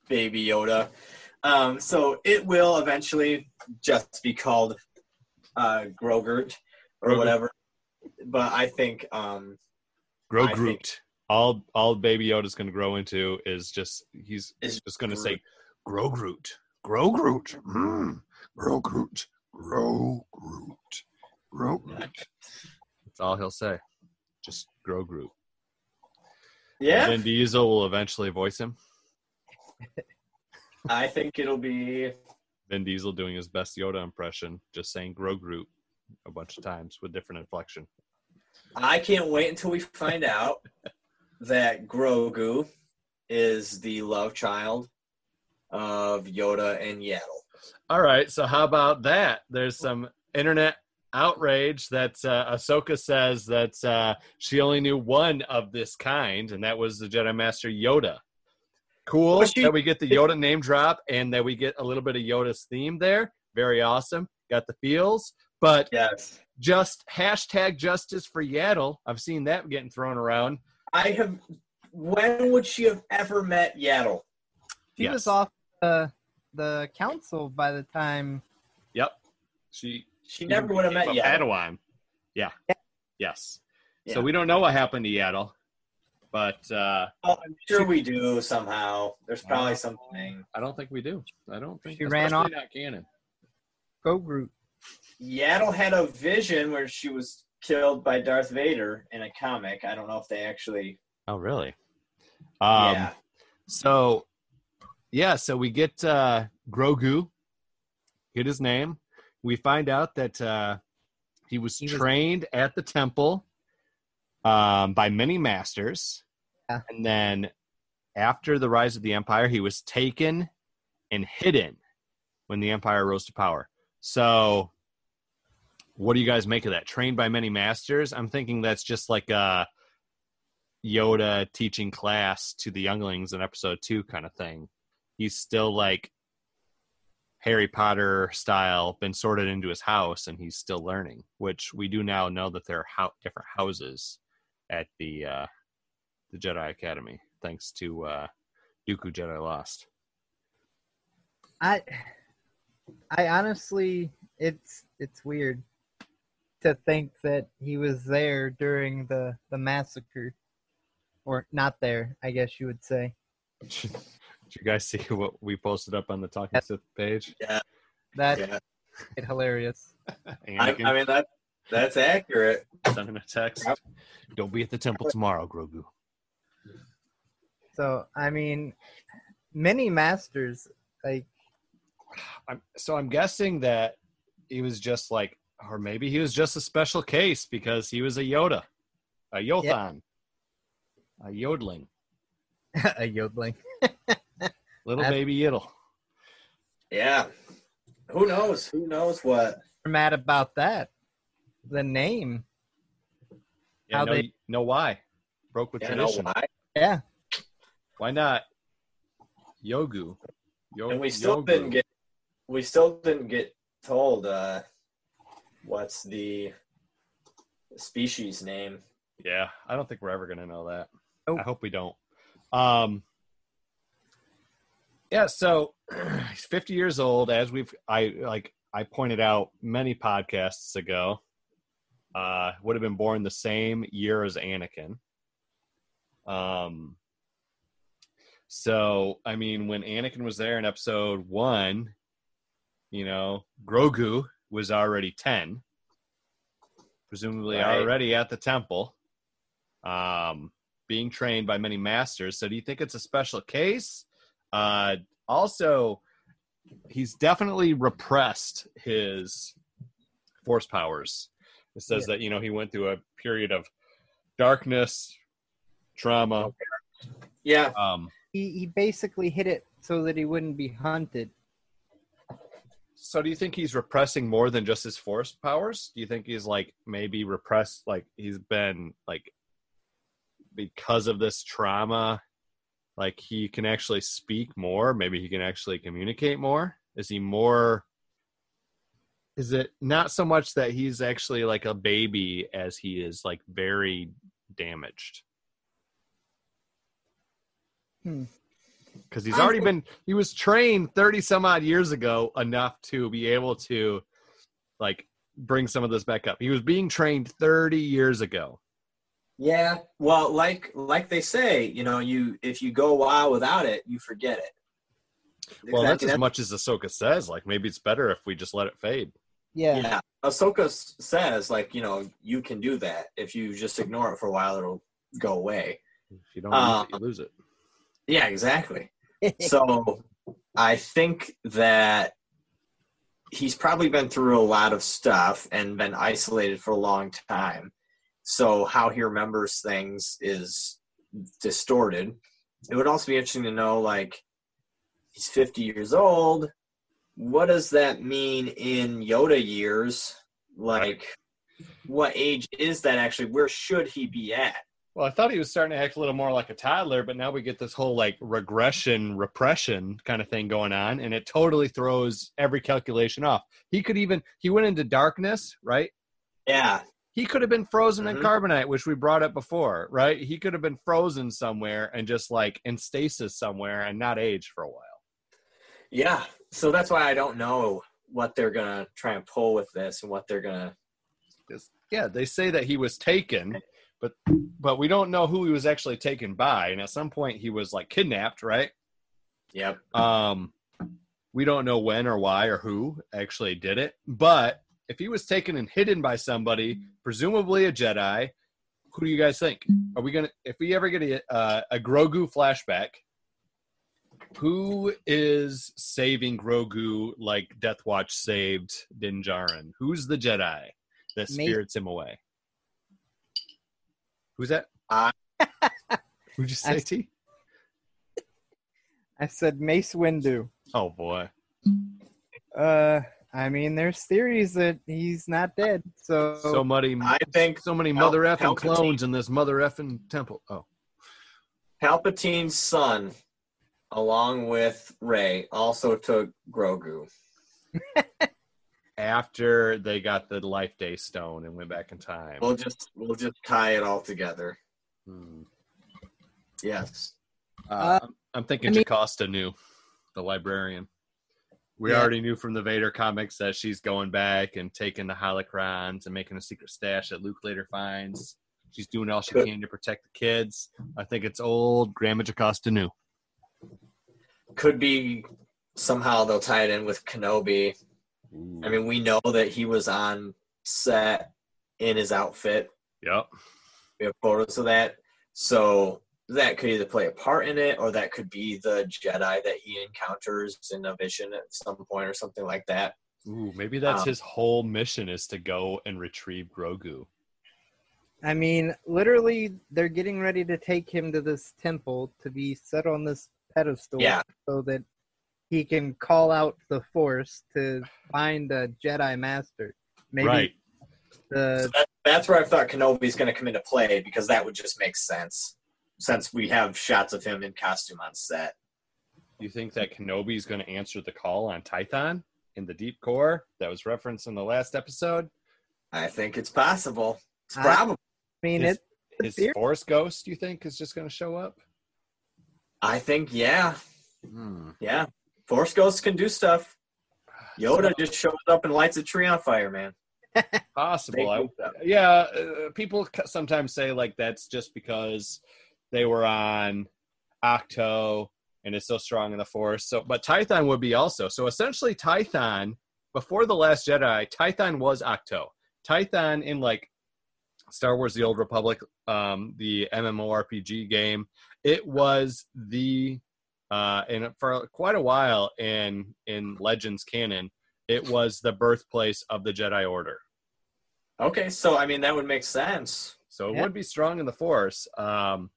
Speaker 2: Baby Yoda. Um, so it will eventually just be called uh, Grogurt or
Speaker 1: Grogu.
Speaker 2: whatever. But I think um,
Speaker 1: Grow
Speaker 2: I think-
Speaker 1: all all Baby Yoda's going to grow into is just he's
Speaker 2: Is
Speaker 1: just going to
Speaker 2: Groot.
Speaker 1: say, "Grow Groot, grow Groot, mm, grow Groot, grow Groot, grow Groot." That's all he'll say. Just grow Groot.
Speaker 2: yeah,
Speaker 1: Vin Diesel will eventually voice him. (laughs)
Speaker 2: I think it'll be
Speaker 1: Vin Diesel doing his best Yoda impression, just saying "grow Groot" a bunch of times with different inflection.
Speaker 2: I can't wait until we find out (laughs) that Grogu is the love child of Yoda and Yaddle.
Speaker 1: All right, so how about that? There's some internet outrage that uh, Ahsoka says that uh, she only knew one of this kind, and that was the Jedi Master Yoda. Cool
Speaker 2: Well, she-
Speaker 1: that we get the Yoda name drop and that we get a little bit of Yoda's theme there. Very awesome. Got the feels, but
Speaker 2: Yes.
Speaker 1: just hashtag justice for Yaddle. I've seen that getting thrown around.
Speaker 2: I have. When would she have ever met Yaddle?
Speaker 3: He
Speaker 1: Yes.
Speaker 3: was off the the council by the time.
Speaker 1: Yep, she
Speaker 2: She never would have met
Speaker 1: became
Speaker 2: Yaddle.
Speaker 1: Padawan. Yeah. Yes.
Speaker 2: Yeah.
Speaker 1: So we don't know what happened to Yaddle, but uh,
Speaker 2: Oh, I'm sure we do somehow. There's probably
Speaker 1: Uh,
Speaker 2: something.
Speaker 1: I don't think we do. I don't think
Speaker 3: She ran off.
Speaker 1: especially Not canon.
Speaker 3: Go Groot.
Speaker 2: Yaddle had a vision where she was killed by Darth Vader in a comic. I don't know if they actually.
Speaker 1: Oh, really? Um,
Speaker 2: yeah.
Speaker 1: So, yeah. So we get uh, Grogu. Get his name. We find out that uh, he was
Speaker 3: He was-
Speaker 1: trained at the temple um, by many masters,
Speaker 3: Yeah.
Speaker 1: and then after the rise of the empire, he was taken and hidden when the empire rose to power. So, what do you guys make of that? Trained by many masters? I'm thinking that's just like a Yoda teaching class to the younglings in episode two kind of thing. He's still like Harry Potter style, been sorted into his house, and he's still learning. Which we do now know that there are hou- different houses at the uh, the Jedi Academy, thanks to uh, Dooku Jedi Lost.
Speaker 3: I I honestly it's it's weird to think that he was there during the the massacre or not there, I guess you would say.
Speaker 1: Did you guys see (laughs) what we posted up on the Talking
Speaker 3: Yep.
Speaker 1: Sith page? Yeah.
Speaker 3: That's
Speaker 2: Yeah.
Speaker 3: hilarious.
Speaker 2: I, I mean that that's accurate.
Speaker 1: sending a text. Don't be at the temple tomorrow, Grogu.
Speaker 3: So I mean many masters like
Speaker 1: I'm, so I'm guessing that he was just like, or maybe he was just a special case because he was a Yoda, a Yothan, a yodeling, (laughs)
Speaker 3: a yodeling. (laughs)
Speaker 1: little
Speaker 3: That's-
Speaker 1: baby Yiddle.
Speaker 2: Yeah. Who knows? Who knows what?
Speaker 3: We're mad about that. The name.
Speaker 1: Yeah,
Speaker 3: How
Speaker 1: know,
Speaker 3: they-
Speaker 1: know why? Broke with
Speaker 2: You know
Speaker 1: tradition.
Speaker 2: why?
Speaker 3: Yeah.
Speaker 1: Why not? Yogu. Yo-
Speaker 2: And we still
Speaker 1: Yogu.
Speaker 2: didn't get we still didn't get told uh what's the species name.
Speaker 1: Yeah, I don't think we're ever gonna know that.
Speaker 3: Nope.
Speaker 1: I hope we don't. Um, yeah, so (clears throat) he's 50 years old, as we've I like I pointed out many podcasts ago. Uh, would have been born the same year as Anakin. Um, so I mean, when Anakin was there in Episode One, you know, Grogu was already 10. presumably
Speaker 2: Right.
Speaker 1: already at the temple, um, being trained by many masters. So, do you think it's a special case? Uh, also, he's definitely repressed his force powers. It says that you know he went through a period of darkness, trauma.
Speaker 2: Yeah,
Speaker 1: Um,
Speaker 3: He he basically hit it so that he wouldn't be hunted.
Speaker 1: So do you think he's repressing more than just his force powers? Do you think he's like maybe repressed like he's been like because of this trauma like he can actually speak more, maybe he can actually communicate more? Is he more is it not so much that he's actually like a baby as he is like very damaged?
Speaker 3: Hmm.
Speaker 1: Because he's already been he was trained 30 some odd years ago enough to be able to like bring some of this back up he was being trained 30 years ago
Speaker 2: yeah. Well, like like they say, you know, you if you go a while without it, you forget it.
Speaker 1: well that's
Speaker 2: Exactly,
Speaker 1: as much as ahsoka says like maybe it's better if we just let it fade
Speaker 3: Yeah.
Speaker 2: Yeah. Ahsoka s- says, like, you know, you can do that. If you just ignore it for a while, it'll go away.
Speaker 1: if you don't
Speaker 2: Um,
Speaker 1: use it, you lose it
Speaker 2: Yeah, exactly. So I think that he's probably been through a lot of stuff and been isolated for a long time. So how he remembers things is distorted. It would also be interesting to know, like, he's 50 years old. What does that mean in Yoda years? Like, what age is that actually? Where should he be at?
Speaker 1: Well i thought he was starting to act a little more like a toddler but now we get this whole like regression repression kind of thing going on and it totally throws every calculation off he could even he went into darkness right
Speaker 2: Yeah,
Speaker 1: he could have been frozen in
Speaker 2: Mhm.
Speaker 1: carbonite, which we brought up before, right? He could have been frozen somewhere and just like in stasis somewhere and not aged for a while.
Speaker 2: Yeah, so that's why I don't know what they're gonna try and pull with this and what they're gonna
Speaker 1: Yeah, they say that he was taken, but but we don't know who he was actually taken by. And at some point, he was like kidnapped, right?
Speaker 2: Yep.
Speaker 1: Um, we don't know when or why or who actually did it. But if he was taken and hidden by somebody, presumably a Jedi, who do you guys think? Are we gonna if we ever get a uh, a Grogu flashback? Who is saving Grogu like Death Watch saved Din Djarin? Who's the Jedi that spirits him away? Who's that? (laughs)
Speaker 2: I-
Speaker 1: Who'd you say,
Speaker 3: I-
Speaker 1: T?
Speaker 3: I said Mace Windu.
Speaker 1: Oh boy.
Speaker 3: Uh, I mean, there's theories that he's not dead. So,
Speaker 1: So many
Speaker 2: I think
Speaker 1: so many
Speaker 2: Pal-
Speaker 1: mother effing
Speaker 2: Palpatine.
Speaker 1: clones in this mother effing temple. Oh,
Speaker 2: Palpatine's son, along with Rey, also took Grogu. (laughs)
Speaker 1: after they got the life day stone and went back in time.
Speaker 2: We'll just we'll just tie it all together.
Speaker 1: Hmm.
Speaker 2: Yes.
Speaker 1: Uh, I'm- I'm thinking
Speaker 3: I mean-
Speaker 1: Jocasta Nu, the librarian. We
Speaker 3: Yeah.
Speaker 1: already knew from the Vader comics that she's going back and taking the holocrons and making a secret stash that Luke later finds. She's doing all she can to protect the kids. I think it's old Grandma Jocasta Nu.
Speaker 2: Could be somehow they'll tie it in with Kenobi. I mean, we know that he was on set in his outfit.
Speaker 1: yep.
Speaker 2: We have photos of that. So that could either play a part in it or that could be the Jedi that he encounters in a vision at some point or something like that.
Speaker 1: Ooh, maybe that's
Speaker 2: Um,
Speaker 1: his whole mission is to go and retrieve Grogu.
Speaker 3: I mean, literally, they're getting ready to take him to this temple to be set on this pedestal
Speaker 2: Yeah.
Speaker 3: so that he can call out the Force to find a Jedi Master. Maybe
Speaker 1: right.
Speaker 3: the
Speaker 2: So that, that's where I thought Kenobi's going to come into play because that would just make sense since we have shots of him in costume on set.
Speaker 1: You think that Kenobi's going to answer the call on Tython in the deep core that was referenced in the last episode?
Speaker 2: I think it's possible. It's
Speaker 3: I-
Speaker 2: probable.
Speaker 3: I mean,
Speaker 1: His-
Speaker 3: it. the
Speaker 1: His Force Ghost, do you think, is just going to show up?
Speaker 2: I think, yeah,
Speaker 1: Hmm.
Speaker 2: yeah. Force ghosts can do stuff. Yoda just shows up and lights a tree on fire, man. (laughs)
Speaker 1: Possible. I,
Speaker 2: They do that.
Speaker 1: yeah, uh, people sometimes say like that's just because they were on Ahch-To and is so strong in the Force. So, but Tython would be also. So essentially, Tython before the Last Jedi, Tython was Ahch-To. Tython in like Star Wars: The Old Republic, um, the MMORPG game. It was the uh, and for quite a while in in Legends canon, it was the birthplace of the Jedi Order.
Speaker 2: Okay, so I mean that would make sense.
Speaker 1: So it
Speaker 3: Yeah.
Speaker 1: would be strong in the Force. Um,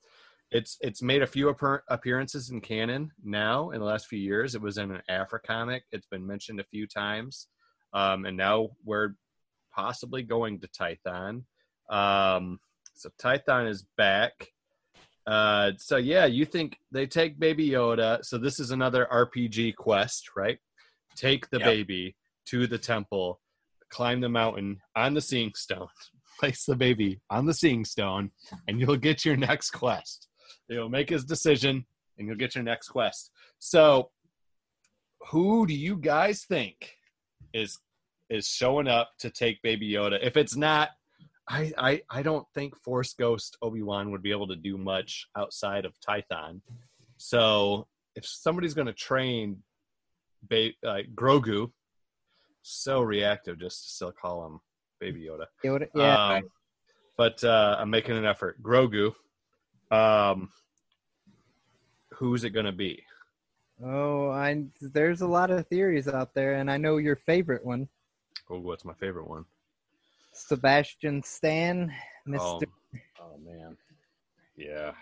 Speaker 1: it's it's made a few appear- appearances in canon now in the last few years. It was in an Aphra comic. It's been mentioned a few times, um, and now we're possibly going to Tython. Um, so Tython is back. Uh, so yeah, you think they take Baby Yoda? So this is another RPG quest, right? Take the
Speaker 2: Yep.
Speaker 1: baby to the temple, climb the mountain on the Seeing Stone, (laughs) place the baby on the Seeing Stone, and you'll get your next quest. You'll make his decision, and you'll get your next quest. So, who do you guys think is is showing up to take Baby Yoda? If it's not, I I, I don't think Force Ghost Obi Wan would be able to do much outside of Tython. So, if somebody's going to train ba- uh, Grogu, so reactive just to still call him Baby Yoda.
Speaker 3: Yoda- Yeah.
Speaker 1: Um, but uh, I'm making an effort. Grogu. Um, who's it going to be?
Speaker 3: oh, I there's a lot of theories out there, and I know your favorite one,
Speaker 1: Oh, what's my favorite one?
Speaker 3: Sebastian Stan,
Speaker 1: Oh,
Speaker 3: Mister.
Speaker 1: Um, oh man, yeah.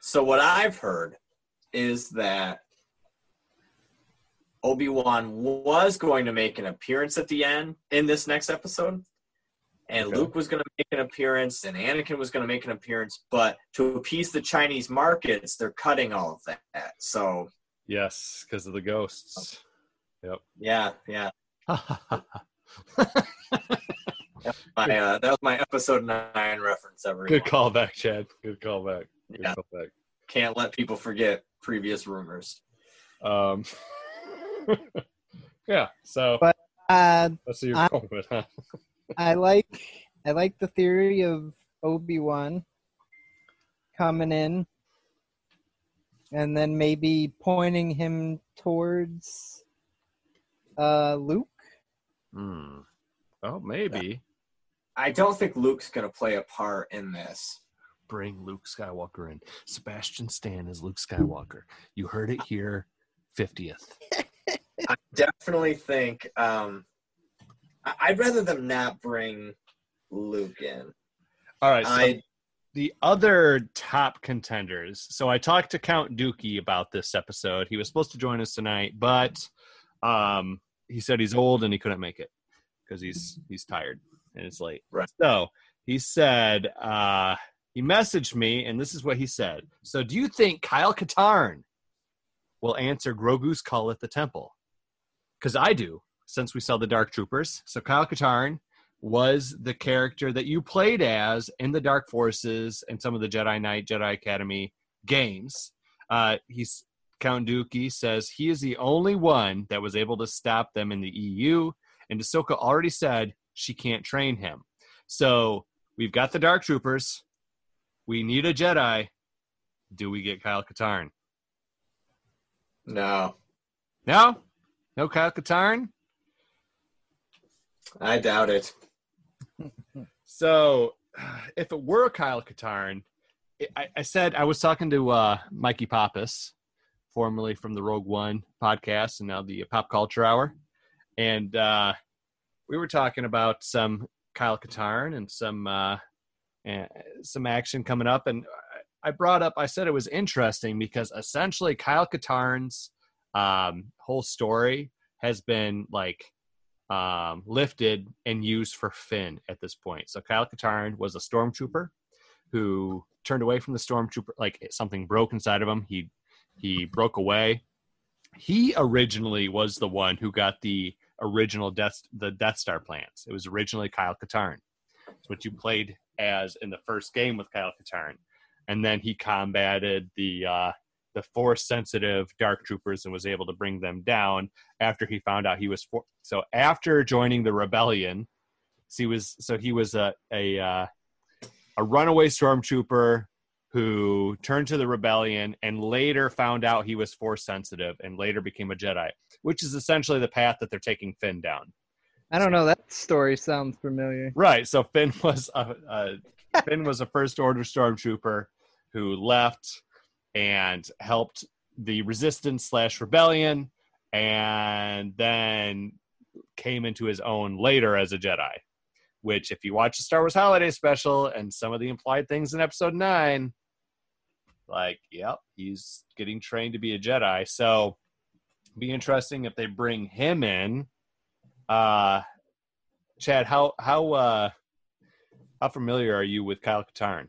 Speaker 2: So what I've heard is that Obi Wan was going to make an appearance at the end in this next episode, and
Speaker 1: Okay.
Speaker 2: Luke was going to make an appearance, and Anakin was going to make an appearance. But to appease the Chinese markets, they're cutting all of that. So
Speaker 1: Yes, because of the ghosts. Yep.
Speaker 2: Yeah, yeah. (laughs) (laughs)
Speaker 1: Yep.
Speaker 2: My, uh, that was my episode nine reference. Everyone
Speaker 1: Good callback, Chad. Good callback. Good
Speaker 2: Yeah.
Speaker 1: callback.
Speaker 2: can't let people forget previous rumors.
Speaker 1: Um, (laughs) yeah. So
Speaker 3: But- Uh,
Speaker 1: let's see your
Speaker 3: I-
Speaker 1: going with, huh? (laughs)
Speaker 3: I like I like the theory of Obi Wan coming in, and then maybe pointing him towards uh, Luke.
Speaker 1: Hmm. Oh, maybe
Speaker 2: I don't think Luke's going to play a part in this.
Speaker 1: bring Luke Skywalker in. Sebastian Stan is Luke Skywalker. You heard it here. Fiftieth.
Speaker 2: I definitely think um, I'd rather them not bring Luke in.
Speaker 1: All right. So
Speaker 2: I
Speaker 1: the other top contenders. So I talked to Count Dookie about this episode. He was supposed to join us tonight, but um, he said he's old and he couldn't make it because he's he's tired and it's late.
Speaker 2: Right.
Speaker 1: So he said uh, he messaged me, and this is what he said. So do you think Kyle Katarn will answer Grogu's call at the temple? Because I do, since we saw the Dark Troopers. So Kyle Katarn was the character that you played as in the Dark Forces and some of the Jedi Knight, Jedi Academy games. Uh, he's Count Dookie says he is the only one that was able to stop them in the EU, and Ahsoka already said she can't train him. So we've got the Dark Troopers. We need a Jedi. Do we get Kyle Katarn?
Speaker 2: no,
Speaker 1: No, no Kyle Katarn.
Speaker 2: I doubt it. (laughs)
Speaker 1: So, if it were Kyle Katarn, I, I said I was talking to uh, Mikey Pappas, formerly from the Rogue One podcast and now the Pop Culture Hour, and uh, we were talking about some Kyle Katarn and some uh, some action coming up, and I brought up I said it was interesting because essentially Kyle Katarn's um, whole story has been like um, lifted and used for Finn at this point. So Kyle Katarn was a stormtrooper who turned away from the stormtrooper, like something broke inside of him. He he broke away. He originally was the one who got the original Death the Death Star plans. It was originally Kyle Katarn. It's what you played as in the first game with Kyle Katarn, and then he combated the uh, the force sensitive dark troopers and was able to bring them down after he found out he was for- so after joining the rebellion so he was so he was a a uh, a runaway stormtrooper who turned to the rebellion and later found out he was force sensitive and later became a jedi which is essentially the path that they're taking finn down
Speaker 3: I don't know. That story sounds familiar.
Speaker 1: Right. So Finn was a, a Finn was a first order stormtrooper who left and helped the resistance slash rebellion, and then came into his own later as a Jedi. Which, if you watch the Star Wars Holiday Special and some of the implied things in Episode Nine, like, yep, he's getting trained to be a Jedi. So, be interesting if they bring him in. Uh, Chad, how how uh, how familiar are you with Kyle Katarn?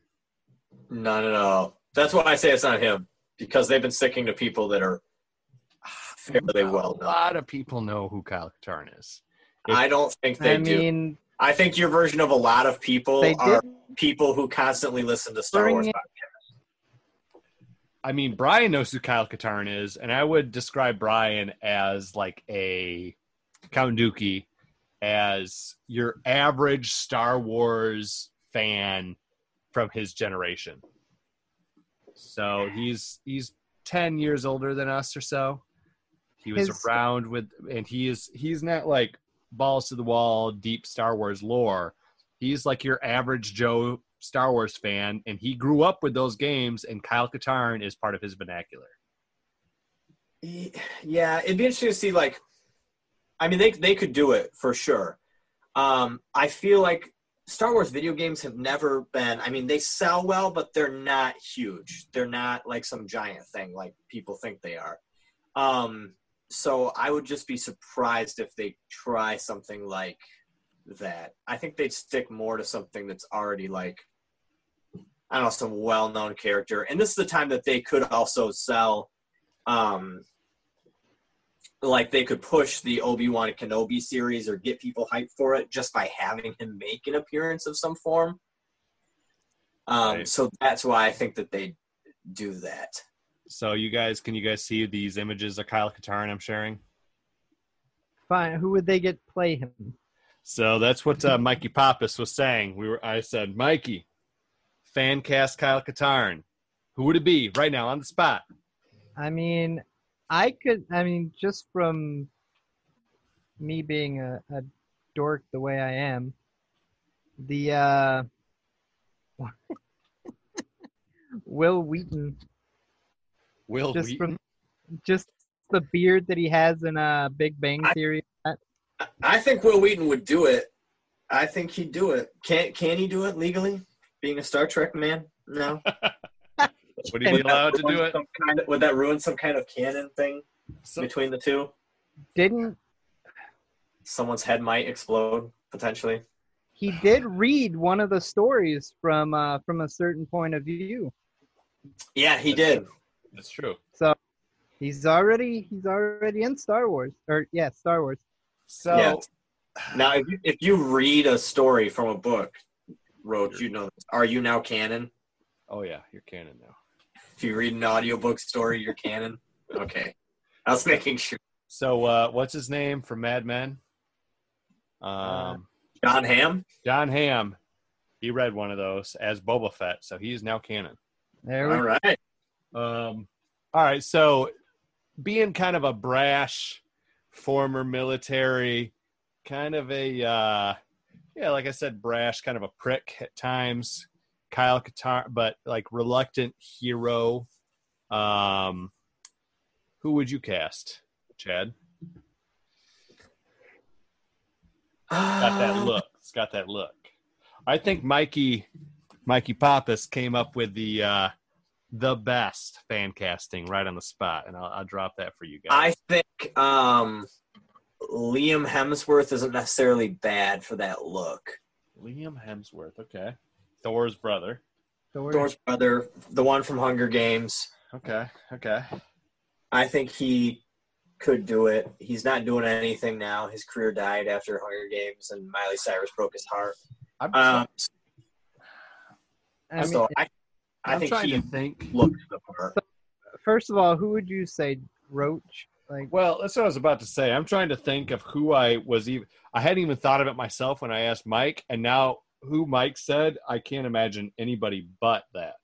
Speaker 2: Not at all. That's why I say it's not him because they've been sticking to people that are fairly well known.
Speaker 1: A lot of people know who Kyle Katarn is.
Speaker 2: I don't think they
Speaker 3: I
Speaker 2: do.
Speaker 3: mean,
Speaker 2: I think your version of a lot of people are
Speaker 3: did
Speaker 2: people who constantly listen to Star Wars.
Speaker 3: it-
Speaker 2: podcasts.
Speaker 1: I mean, Brian knows who Kyle Katarn is, and I would describe Brian as like a Count Dookie, as your average Star Wars fan from his generation. So he's he's ten years older than us or so. He was
Speaker 3: His-
Speaker 1: around with, and he is he's not like balls to the wall, deep Star Wars lore. He's like your average Joe Star Wars fan, and he grew up with those games. And Kyle Katarn is part of his vernacular.
Speaker 2: Yeah, it'd be interesting to see. Like, I mean, they they could do it for sure. Um, I feel like Star Wars video games have never been. I mean, they sell well, but they're not huge. They're not like some giant thing like people think they are. Um, so I would just be surprised if they try something like that. I think they'd stick more to something that's already like I don't know some well-known character. And this is the time that they could also sell um like they could push the Obi-Wan Kenobi series or get people hyped for it just by having him make an appearance of some form. Um
Speaker 1: Right.
Speaker 2: so that's why I think that they do that.
Speaker 1: So you guys, can you guys see these images of Kyle Katarn I'm sharing?
Speaker 3: fine. Who would they get play him?
Speaker 1: So that's what uh, Mikey Pappas was saying. We were, I said, Mikey, fan cast Kyle Katarn. Who would it be right now on the spot?
Speaker 3: I mean, I could. I mean, just from me being a, a dork the way I am, the uh, (laughs) Wil Wheaton,
Speaker 1: Will
Speaker 3: just
Speaker 1: Wheaton?
Speaker 3: from just the beard that he has in uh, Big Bang
Speaker 2: I-
Speaker 3: Theory.
Speaker 2: I think Wil Wheaton would do it. I think he'd do it. Can can he do it legally? Being a Star Trek man? No. (laughs)
Speaker 1: Would he be allowed to do it?
Speaker 2: Kind of, would that ruin some kind of canon thing
Speaker 1: So,
Speaker 2: between the two?
Speaker 3: Didn't
Speaker 2: Someone's head might explode potentially.
Speaker 3: he did read one of the stories from uh, from a certain point of view?
Speaker 2: Yeah, he did.
Speaker 1: that's true.
Speaker 3: So he's already he's already in Star Wars, or yeah, Star Wars.
Speaker 1: So
Speaker 2: Yeah. Now, if you, if you read a story from a book, Roach, you know, this. are you now canon?
Speaker 1: oh yeah, you're canon now.
Speaker 2: If you read an audiobook story, you're canon. Okay, I was making sure.
Speaker 1: So uh, what's his name from Mad Men? Um,
Speaker 3: Uh,
Speaker 2: Jon Hamm.
Speaker 1: Jon Hamm. He read one of those as Boba Fett, so he is now canon.
Speaker 3: There we go.
Speaker 2: All right.
Speaker 1: Um, all right, so being kind of a brash former military, kind of a uh, yeah, like I said, brash, kind of a prick at times. Kyle Katar, but like reluctant hero. Um, who would you cast, Chad? Got that
Speaker 2: Uh,
Speaker 1: look. It's got that look. I think Mikey, Mikey Pappas came up with the uh, the best fan casting right on the spot, and I'll, I'll drop that for you guys.
Speaker 2: I think um, Liam Hemsworth isn't necessarily bad for that look.
Speaker 1: Liam Hemsworth. Okay, Thor's brother.
Speaker 3: Thor.
Speaker 2: Thor's brother, the one from Hunger Games.
Speaker 1: Okay, okay.
Speaker 2: I think he could do it. He's not doing anything now. His career died after Hunger Games, and Miley Cyrus broke his heart.
Speaker 1: I'm,
Speaker 2: Um,
Speaker 3: I mean,
Speaker 2: so I, I
Speaker 1: I'm
Speaker 2: think
Speaker 1: trying
Speaker 2: he
Speaker 1: to think.
Speaker 2: looks the part.
Speaker 3: first of all, who would you say Roach? Like,
Speaker 1: Well, that's what I was about to say. I'm trying to think of who I was even. I hadn't even thought of it myself when I asked Mike, and now who Mike said, I can't imagine anybody but that.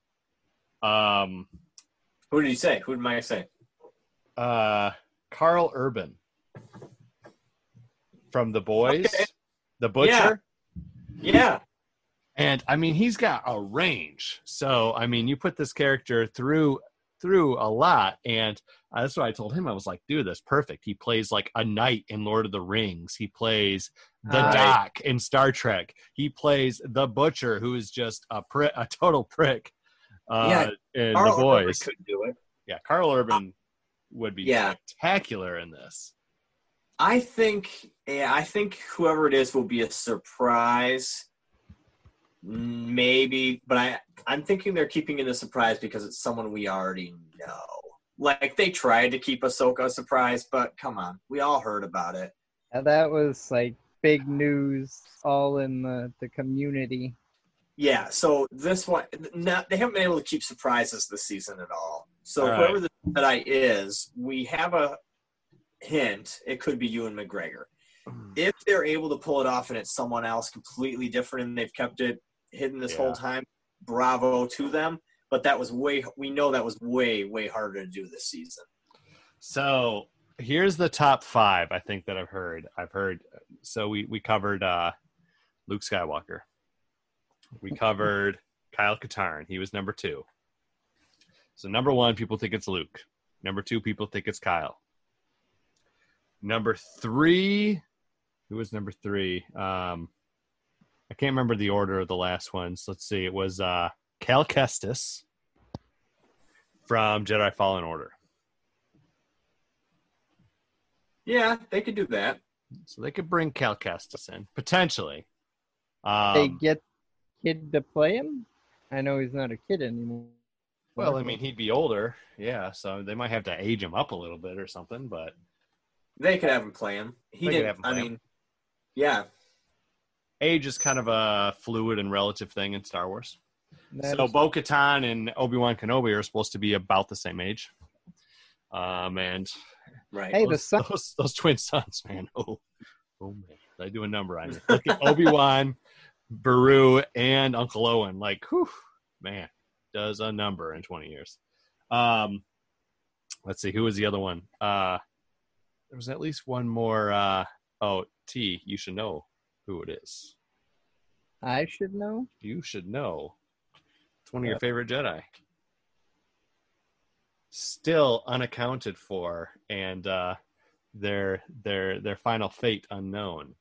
Speaker 1: Um,
Speaker 2: Who did he say? Who did Mike say?
Speaker 1: uh, Karl Urban from the boys,
Speaker 2: Okay.
Speaker 1: the butcher.
Speaker 2: Yeah. Yeah.
Speaker 1: And I mean, he's got a range. So I mean, you put this character through through a lot, and that's what I told him. I was like, dude, that's perfect. He plays like a knight in Lord of the Rings. He plays the
Speaker 3: Right.
Speaker 1: Doc in Star Trek. He plays the butcher, who is just a pri- a total prick. Uh, in
Speaker 2: Karl
Speaker 1: the boys.
Speaker 2: could do it.
Speaker 1: Yeah, Karl Urban would be
Speaker 2: Yeah.
Speaker 1: spectacular in this.
Speaker 2: I think yeah, I think whoever it is will be a surprise. Maybe, but I I'm thinking they're keeping it a surprise because it's someone we already know. Like they tried to keep Ahsoka a surprise, but come on, we all heard about it.
Speaker 3: And that was like big news all in the, the community.
Speaker 2: Yeah, so this one, not, they haven't been able to keep surprises this season at all. So
Speaker 1: All right.
Speaker 2: whoever the Jedi is, we have a hint. It could be Ewan McGregor. Mm. If they're able to pull it off and it's someone else completely different and they've kept it hidden this
Speaker 1: Yeah.
Speaker 2: whole time, bravo to them. But that was way, we know that was way, way harder to do this season.
Speaker 1: So here's the top five I think that I've heard. I've heard. So we we covered uh, Luke Skywalker. We covered (laughs) Kyle Katarn. He was number two. So number one, people think it's Luke. Number two, people think it's Kyle. Number three, who was number three? Um, I can't remember the order of the last ones. Let's see. It was uh, Cal Kestis from Jedi Fallen Order.
Speaker 2: Yeah, they could do that.
Speaker 1: So they could bring Cal Kestis in potentially. Um,
Speaker 3: they get kid to play him. I know he's not a kid anymore.
Speaker 1: well, I mean, he'd be older, yeah. So they might have to age him up a little bit or something. But
Speaker 2: They could have him play him. He didn't,
Speaker 1: have
Speaker 2: I
Speaker 1: play him.
Speaker 2: mean, yeah.
Speaker 1: age is kind of a fluid and relative thing in Star Wars.
Speaker 3: That
Speaker 1: so
Speaker 3: is-
Speaker 1: Bo Katan and Obi Wan Kenobi are supposed to be about the same age. Um, and
Speaker 2: Right.
Speaker 3: Hey, the
Speaker 1: those,
Speaker 3: son-
Speaker 1: those, those twin sons, man. (laughs) Oh, oh man, Did I do a number on you. (laughs) Look at Obi Wan, Beru, and Uncle Owen. Like, whew, man, does a number in twenty years. Um, let's see, who was the other one? Uh, there was at least one more. Uh, oh, T, you should know who it is.
Speaker 3: I should know.
Speaker 1: You should know. It's one of your favorite Jedi. Still unaccounted for, and uh, their their their final fate unknown.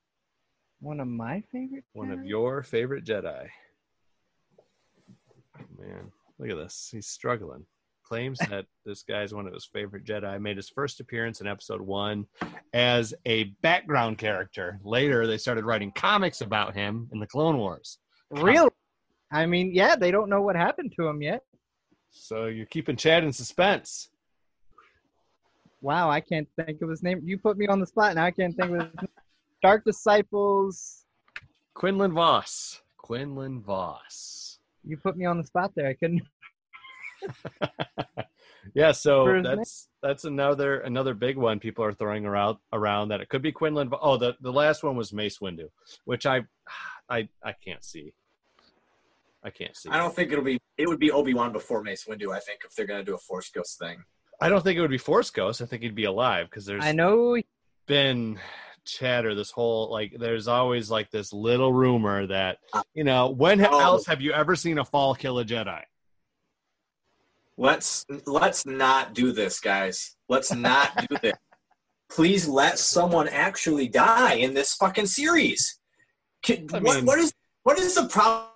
Speaker 3: One of my favorite.
Speaker 1: One of your favorite Jedi. Man, look at this. He's struggling. Claims (laughs) that this guy's one of his favorite Jedi. Made his first appearance in episode one as a background character. Later, they started writing comics about him in the Clone Wars.
Speaker 3: Really? I mean, yeah, they don't know what happened to him yet.
Speaker 1: So you're keeping Chad in suspense.
Speaker 3: Wow, I can't think of his name. You put me on the spot, and I can't think of his name. Dark Disciples.
Speaker 1: Quinlan Vos. Quinlan Vos.
Speaker 3: You put me on the spot there. I couldn't. (laughs)
Speaker 1: Yeah, so
Speaker 3: For his name?
Speaker 1: that's that's another another big one people are throwing around around that it could be Quinlan. Oh, the the last one was Mace Windu, which I (sighs) I I can't see. I can't see.
Speaker 2: I don't think it'll be. It would be Obi Wan before Mace Windu. I think if they're gonna do a Force Ghost thing.
Speaker 1: I don't think it would be Force Ghost. I think he'd be alive because there's
Speaker 3: I know.
Speaker 1: been chatter this whole like there's always like this little rumor that you know when
Speaker 2: Oh.
Speaker 1: else have you ever seen a fall kill a Jedi?
Speaker 2: Let's let's not do this, guys. Let's not do (laughs) this. Please let someone actually die in this fucking series. Can,
Speaker 1: I
Speaker 2: what,
Speaker 1: mean-
Speaker 2: what is what is the problem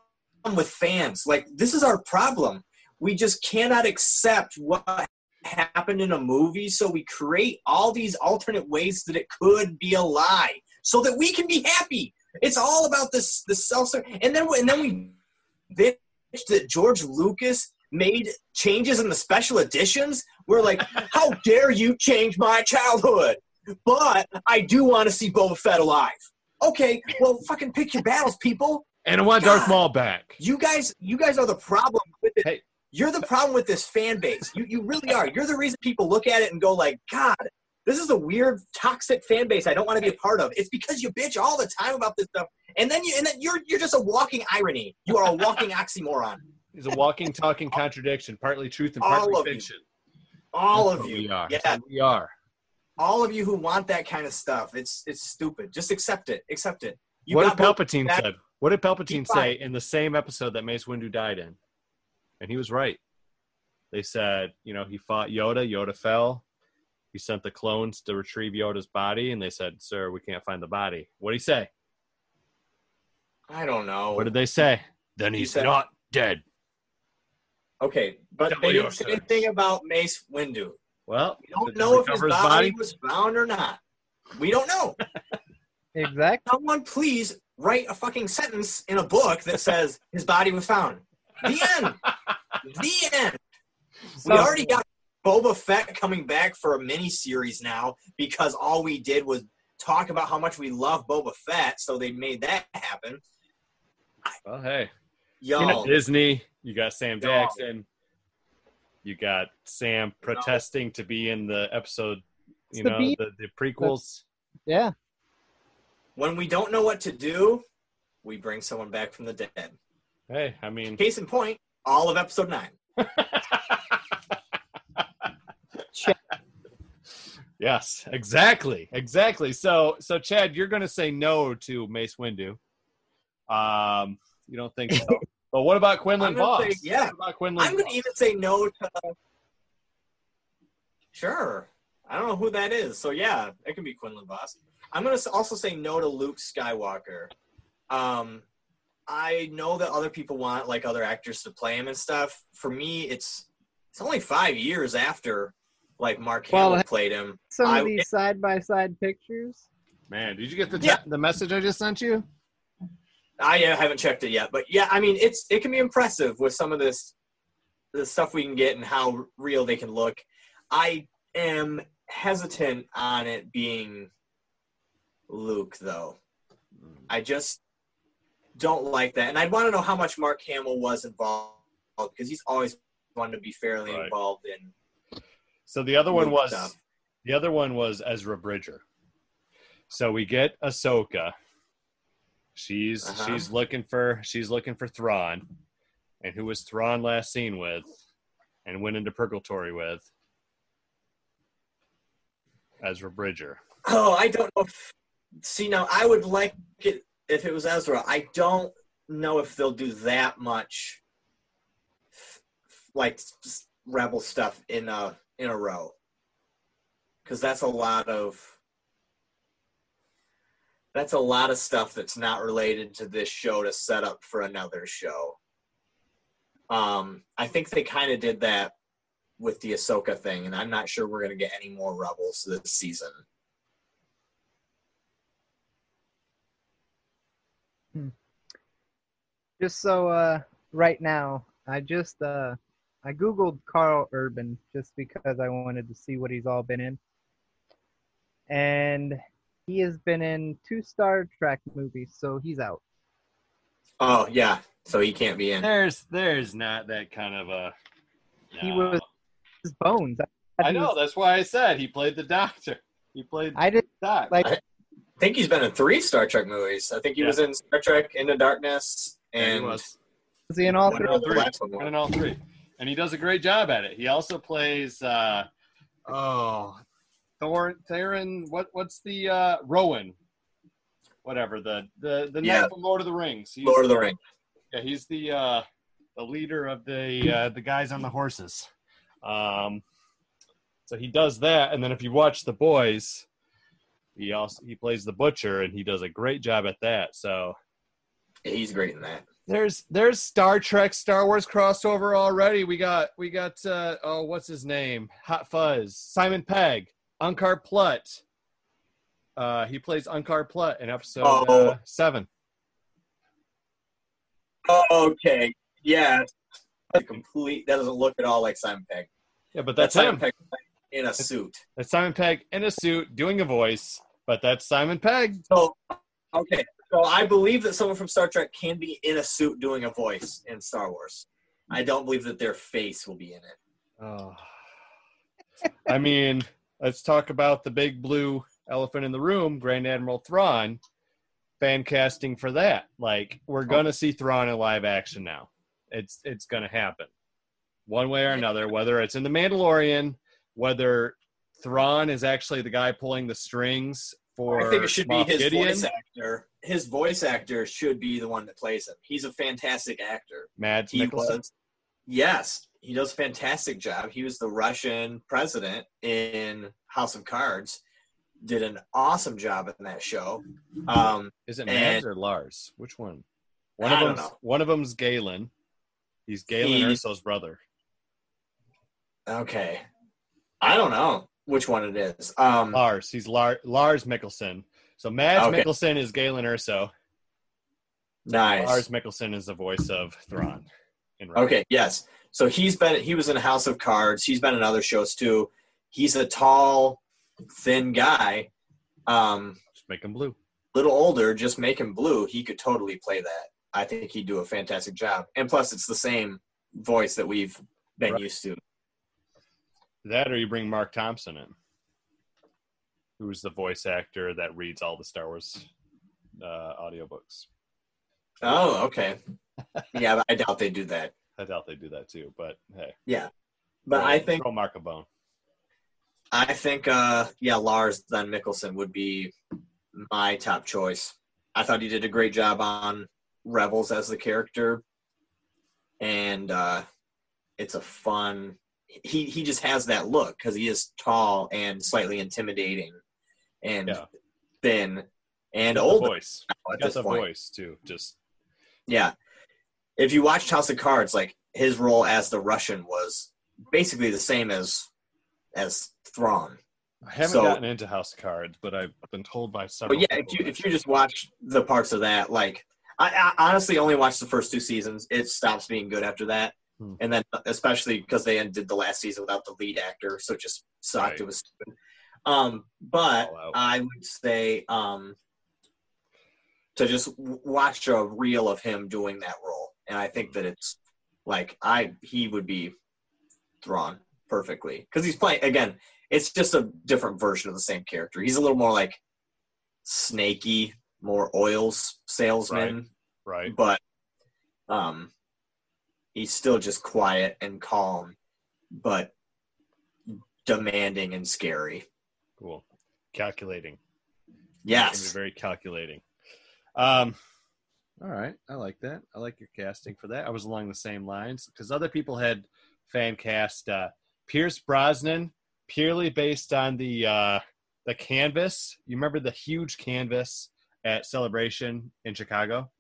Speaker 2: with fans? Like this is our problem. We just cannot accept what happened in a movie, so we create all these alternate ways that it could be a lie, so that we can be happy. It's all about this the self and then and then we bitch that George Lucas made changes in the special editions. We're like, (laughs) how dare you change my childhood? But I do want to see Boba Fett alive. Okay, well, fucking pick your battles, people.
Speaker 1: And I want Darth Maul back.
Speaker 2: You guys, you guys are the problem with it.
Speaker 1: Hey.
Speaker 2: You're the problem with this fan base. You, you really are. You're the reason people look at it and go like, God, this is a weird, toxic fan base. I don't want to be a part of. It's because you bitch all the time about this stuff, and then you, and then you're, you're just a walking irony. You are a walking oxymoron.
Speaker 1: He's a walking, talking contradiction, partly truth and
Speaker 2: All
Speaker 1: partly
Speaker 2: you.
Speaker 1: fiction.
Speaker 2: All
Speaker 1: That's
Speaker 2: of you.
Speaker 1: We are.
Speaker 2: Yeah,
Speaker 1: we are.
Speaker 2: all of you who want that kind of stuff, it's it's stupid. Just accept it. Accept it. You
Speaker 1: what
Speaker 2: got
Speaker 1: Palpatine said? What did Palpatine say in the same episode that Mace Windu died in? And he was right. They said, you know, he fought Yoda. Yoda fell. He sent the clones to retrieve Yoda's body, and they said, "Sir, we can't find the body." What did he say?
Speaker 2: I don't know.
Speaker 1: What did they say? Then
Speaker 2: He
Speaker 1: he's
Speaker 2: said-
Speaker 1: not dead.
Speaker 2: okay, but
Speaker 1: Tell
Speaker 2: they
Speaker 1: your
Speaker 2: didn't say anything about Mace Windu.
Speaker 1: Well,
Speaker 2: We don't know if his
Speaker 1: recover
Speaker 2: body, was found or not. We don't know. (laughs)
Speaker 3: Exactly.
Speaker 2: Someone please write a fucking sentence in a book that says (laughs) his body was found. The end. the end. we already got Boba Fett coming back for a mini series now because all we did was talk about how much we love Boba Fett, so they made that happen.
Speaker 1: Well, hey,
Speaker 2: Yo,
Speaker 1: you know, Disney. You got Sam
Speaker 2: Yo.
Speaker 1: Jackson. You got Sam protesting to be in the episode. You
Speaker 3: It's the
Speaker 1: know,
Speaker 3: beat.
Speaker 1: the, the prequels.
Speaker 3: Yeah.
Speaker 2: When we don't know what to do, we bring someone back from the dead.
Speaker 1: Hey, I mean,
Speaker 2: Case in point, all of episode nine. (laughs)
Speaker 1: yes, exactly, exactly. So, so Chad, you're going to say no to Mace Windu. Um, you don't think so? (laughs) but what about Quinlan Vos?
Speaker 2: say yeah.
Speaker 1: What about Quinlan
Speaker 2: I'm going to even say no to. Sure. I don't know who that is. So, yeah, it can be Quinlan Vos. I'm going to also say no to Luke Skywalker. Um, I know that other people want like other actors to play him and stuff. For me, it's it's only five years after like Mark
Speaker 3: Well,
Speaker 2: Hamill played him.
Speaker 3: Some
Speaker 2: I-
Speaker 3: of these side by side pictures.
Speaker 1: Man, did you get the
Speaker 2: Yeah.
Speaker 1: the message I just sent you?
Speaker 2: I uh, haven't checked it yet, but yeah, I mean, it's it can be impressive with some of this, the stuff we can get and how real they can look. I am hesitant on it being Luke, though. I just don't like that, and I'd want to know how much Mark Hamill was involved because he's always wanted to be fairly
Speaker 1: Right.
Speaker 2: involved in.
Speaker 1: So the other one was
Speaker 2: stuff.
Speaker 1: the other one was Ezra Bridger. So we get Ahsoka. She's
Speaker 2: Uh-huh.
Speaker 1: she's looking for she's looking for Thrawn, and who was Thrawn last seen with, and went into purgatory with Ezra Bridger.
Speaker 2: Oh, I don't know. If, see, now I would like it if it was Ezra. I don't know if they'll do that much, like rebel stuff in a in a row, because that's a lot of that's a lot of stuff that's not related to this show to set up for another show. Um, I think they kind of did that with the Ahsoka thing, and I'm not sure we're gonna get any more rebels this season.
Speaker 3: Just so uh, right now, I just uh, I googled Karl Urban just because I wanted to see what he's all been in, and he has been in two Star Trek movies, so he's out.
Speaker 2: Oh yeah, so he can't be in.
Speaker 1: There's there's not that kind of a.
Speaker 3: He was his bones.
Speaker 1: I know. That's why I said he played the Doctor. He played
Speaker 3: I did
Speaker 1: Doc.
Speaker 3: like.
Speaker 2: I think he's been in three Star Trek movies. I think he
Speaker 1: Yeah.
Speaker 2: was in Star Trek Into Darkness
Speaker 1: Yeah, he
Speaker 2: and
Speaker 1: was.
Speaker 3: Was he in all three?
Speaker 2: of the
Speaker 1: three.
Speaker 2: last one.
Speaker 1: One in all three, and he does a great job at it. He also plays uh, oh Thor Theron. What what's the uh, Rohan? Whatever the the the
Speaker 2: Yeah.
Speaker 1: knight from Lord of the Rings. He's,
Speaker 2: Lord of the Rings.
Speaker 1: Yeah, he's the uh, the leader of the uh, the guys on the horses. Um, so he does that, and then if you watch the boys, he also he plays the butcher, and he does a great job at that. So
Speaker 2: He's great in that.
Speaker 1: there's there's Star Trek Star Wars crossover already. We got we got uh, oh what's his name? Hot Fuzz, Simon Pegg, Unkar Plutt. Uh, he plays Unkar Plutt in episode
Speaker 2: Oh.
Speaker 1: uh, seven.
Speaker 2: Oh, okay. Yeah. A complete. That doesn't look at all like Simon Pegg.
Speaker 1: Yeah, but that's
Speaker 2: Simon
Speaker 1: him.
Speaker 2: Pegg in a suit.
Speaker 1: That's Simon Pegg in a suit doing a voice, but that's Simon Pegg.
Speaker 2: So, okay. So I believe that someone from Star Trek can be in a suit doing a voice in Star Wars. I don't believe that their face will be in it.
Speaker 1: Oh. I mean, let's talk about the big blue elephant in the room, Grand Admiral Thrawn. Fan casting for that. Like, we're oh. gonna see Thrawn in live action now. It's it's gonna happen. One way or another, whether it's in the Mandalorian, whether Thrawn is actually the guy pulling the strings for.
Speaker 2: I think it should be his
Speaker 1: Gideon.
Speaker 2: voice actor. His voice actor should be the one that plays him. He's a fantastic actor.
Speaker 1: Mads
Speaker 2: He
Speaker 1: Mikkelsen.
Speaker 2: was. Yes, he does a fantastic job. He was the Russian president in House of Cards. Did an awesome job in that show. Um,
Speaker 1: Is it
Speaker 2: and-
Speaker 1: Mads or Lars? Which one? One
Speaker 2: I
Speaker 1: of
Speaker 2: don't
Speaker 1: them's
Speaker 2: know.
Speaker 1: one of them's Galen. He's Galen
Speaker 2: He-
Speaker 1: Erso's brother.
Speaker 2: okay, I don't know which one it is. Um,
Speaker 1: Lars. He's Lar- Lars Mikkelsen. So Mads
Speaker 2: Okay.
Speaker 1: Mikkelsen is Galen Erso.
Speaker 2: nice.
Speaker 1: Lars Mikkelsen is the voice of Thrawn. In
Speaker 2: Okay, yes. So he's been he was in House of Cards. He's been in other shows too. He's a tall, thin guy. Um,
Speaker 1: Just make him blue.
Speaker 2: little older, just make him blue. He could totally play that. I think he'd do a fantastic job. And plus, it's the same voice that we've been
Speaker 1: Right.
Speaker 2: used to.
Speaker 1: That or you bring Marc Thompson in, who's the voice actor that reads all the Star Wars uh, audiobooks.
Speaker 2: Oh, okay. yeah, but I doubt they do that. (laughs)
Speaker 1: I doubt they do that too, but hey.
Speaker 2: Yeah, but I think
Speaker 1: throw Mark a bone.
Speaker 2: I think uh, yeah, Lars Van Mikkelsen would be my top choice. I thought he did a great job on Rebels as the character, and uh, it's a fun. He he just has that look because he is tall and slightly intimidating, and
Speaker 1: Yeah.
Speaker 2: thin and old
Speaker 1: voice.
Speaker 2: at this point.
Speaker 1: voice too. Just
Speaker 2: Yeah. If you watched House of Cards, like his role as the Russian was basically the same as as Thrawn.
Speaker 1: I haven't
Speaker 2: So-
Speaker 1: gotten into House of Cards, but I've been told by several.
Speaker 2: But yeah, if you if you just watch the parts of that, like I, I honestly only watched the first two seasons. It stops being good after that,
Speaker 1: Hmm.
Speaker 2: and then especially because they ended the last season without the lead actor, so it just sucked.
Speaker 1: Right.
Speaker 2: It was stupid. Um, but I would say um to just watch a reel of him doing that role, and I think that it's like I he would be Thrawn perfectly because he's playing again. It's just a different version of the same character. He's a little more like snaky, more oils salesman,
Speaker 1: right?
Speaker 2: right, but um, he's still just quiet and calm, but demanding and scary.
Speaker 1: cool, calculating. It's
Speaker 2: Yes.
Speaker 1: be very calculating. Um, all right, I like that. I like your casting for that. I was along the same lines because other people had fan cast uh, Pierce Brosnan purely based on the uh, the canvas. You remember the huge canvas at Celebration in Chicago,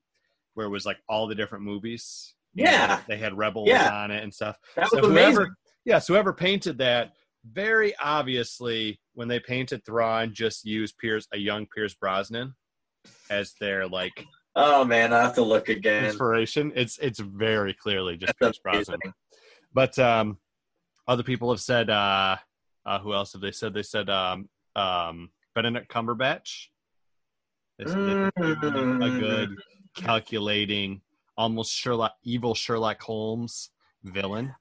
Speaker 1: where it was like all the different movies.
Speaker 2: Yeah.
Speaker 1: they had Rebels
Speaker 2: Yeah.
Speaker 1: on it and stuff.
Speaker 2: That was
Speaker 1: So whoever,
Speaker 2: amazing.
Speaker 1: yes, whoever painted that, very obviously, when they painted Thrawn, just used Pierce, a young Pierce Brosnan, as their like
Speaker 2: Oh man, I have to look again.
Speaker 1: inspiration. It's it's very clearly just
Speaker 2: That's
Speaker 1: Pierce Brosnan. But um, other people have said, uh, uh, who else have they said? They said um, um, Benedict Cumberbatch. They said that he would be a
Speaker 2: Mm.
Speaker 1: good calculating, almost Sherlock, evil Sherlock Holmes villain.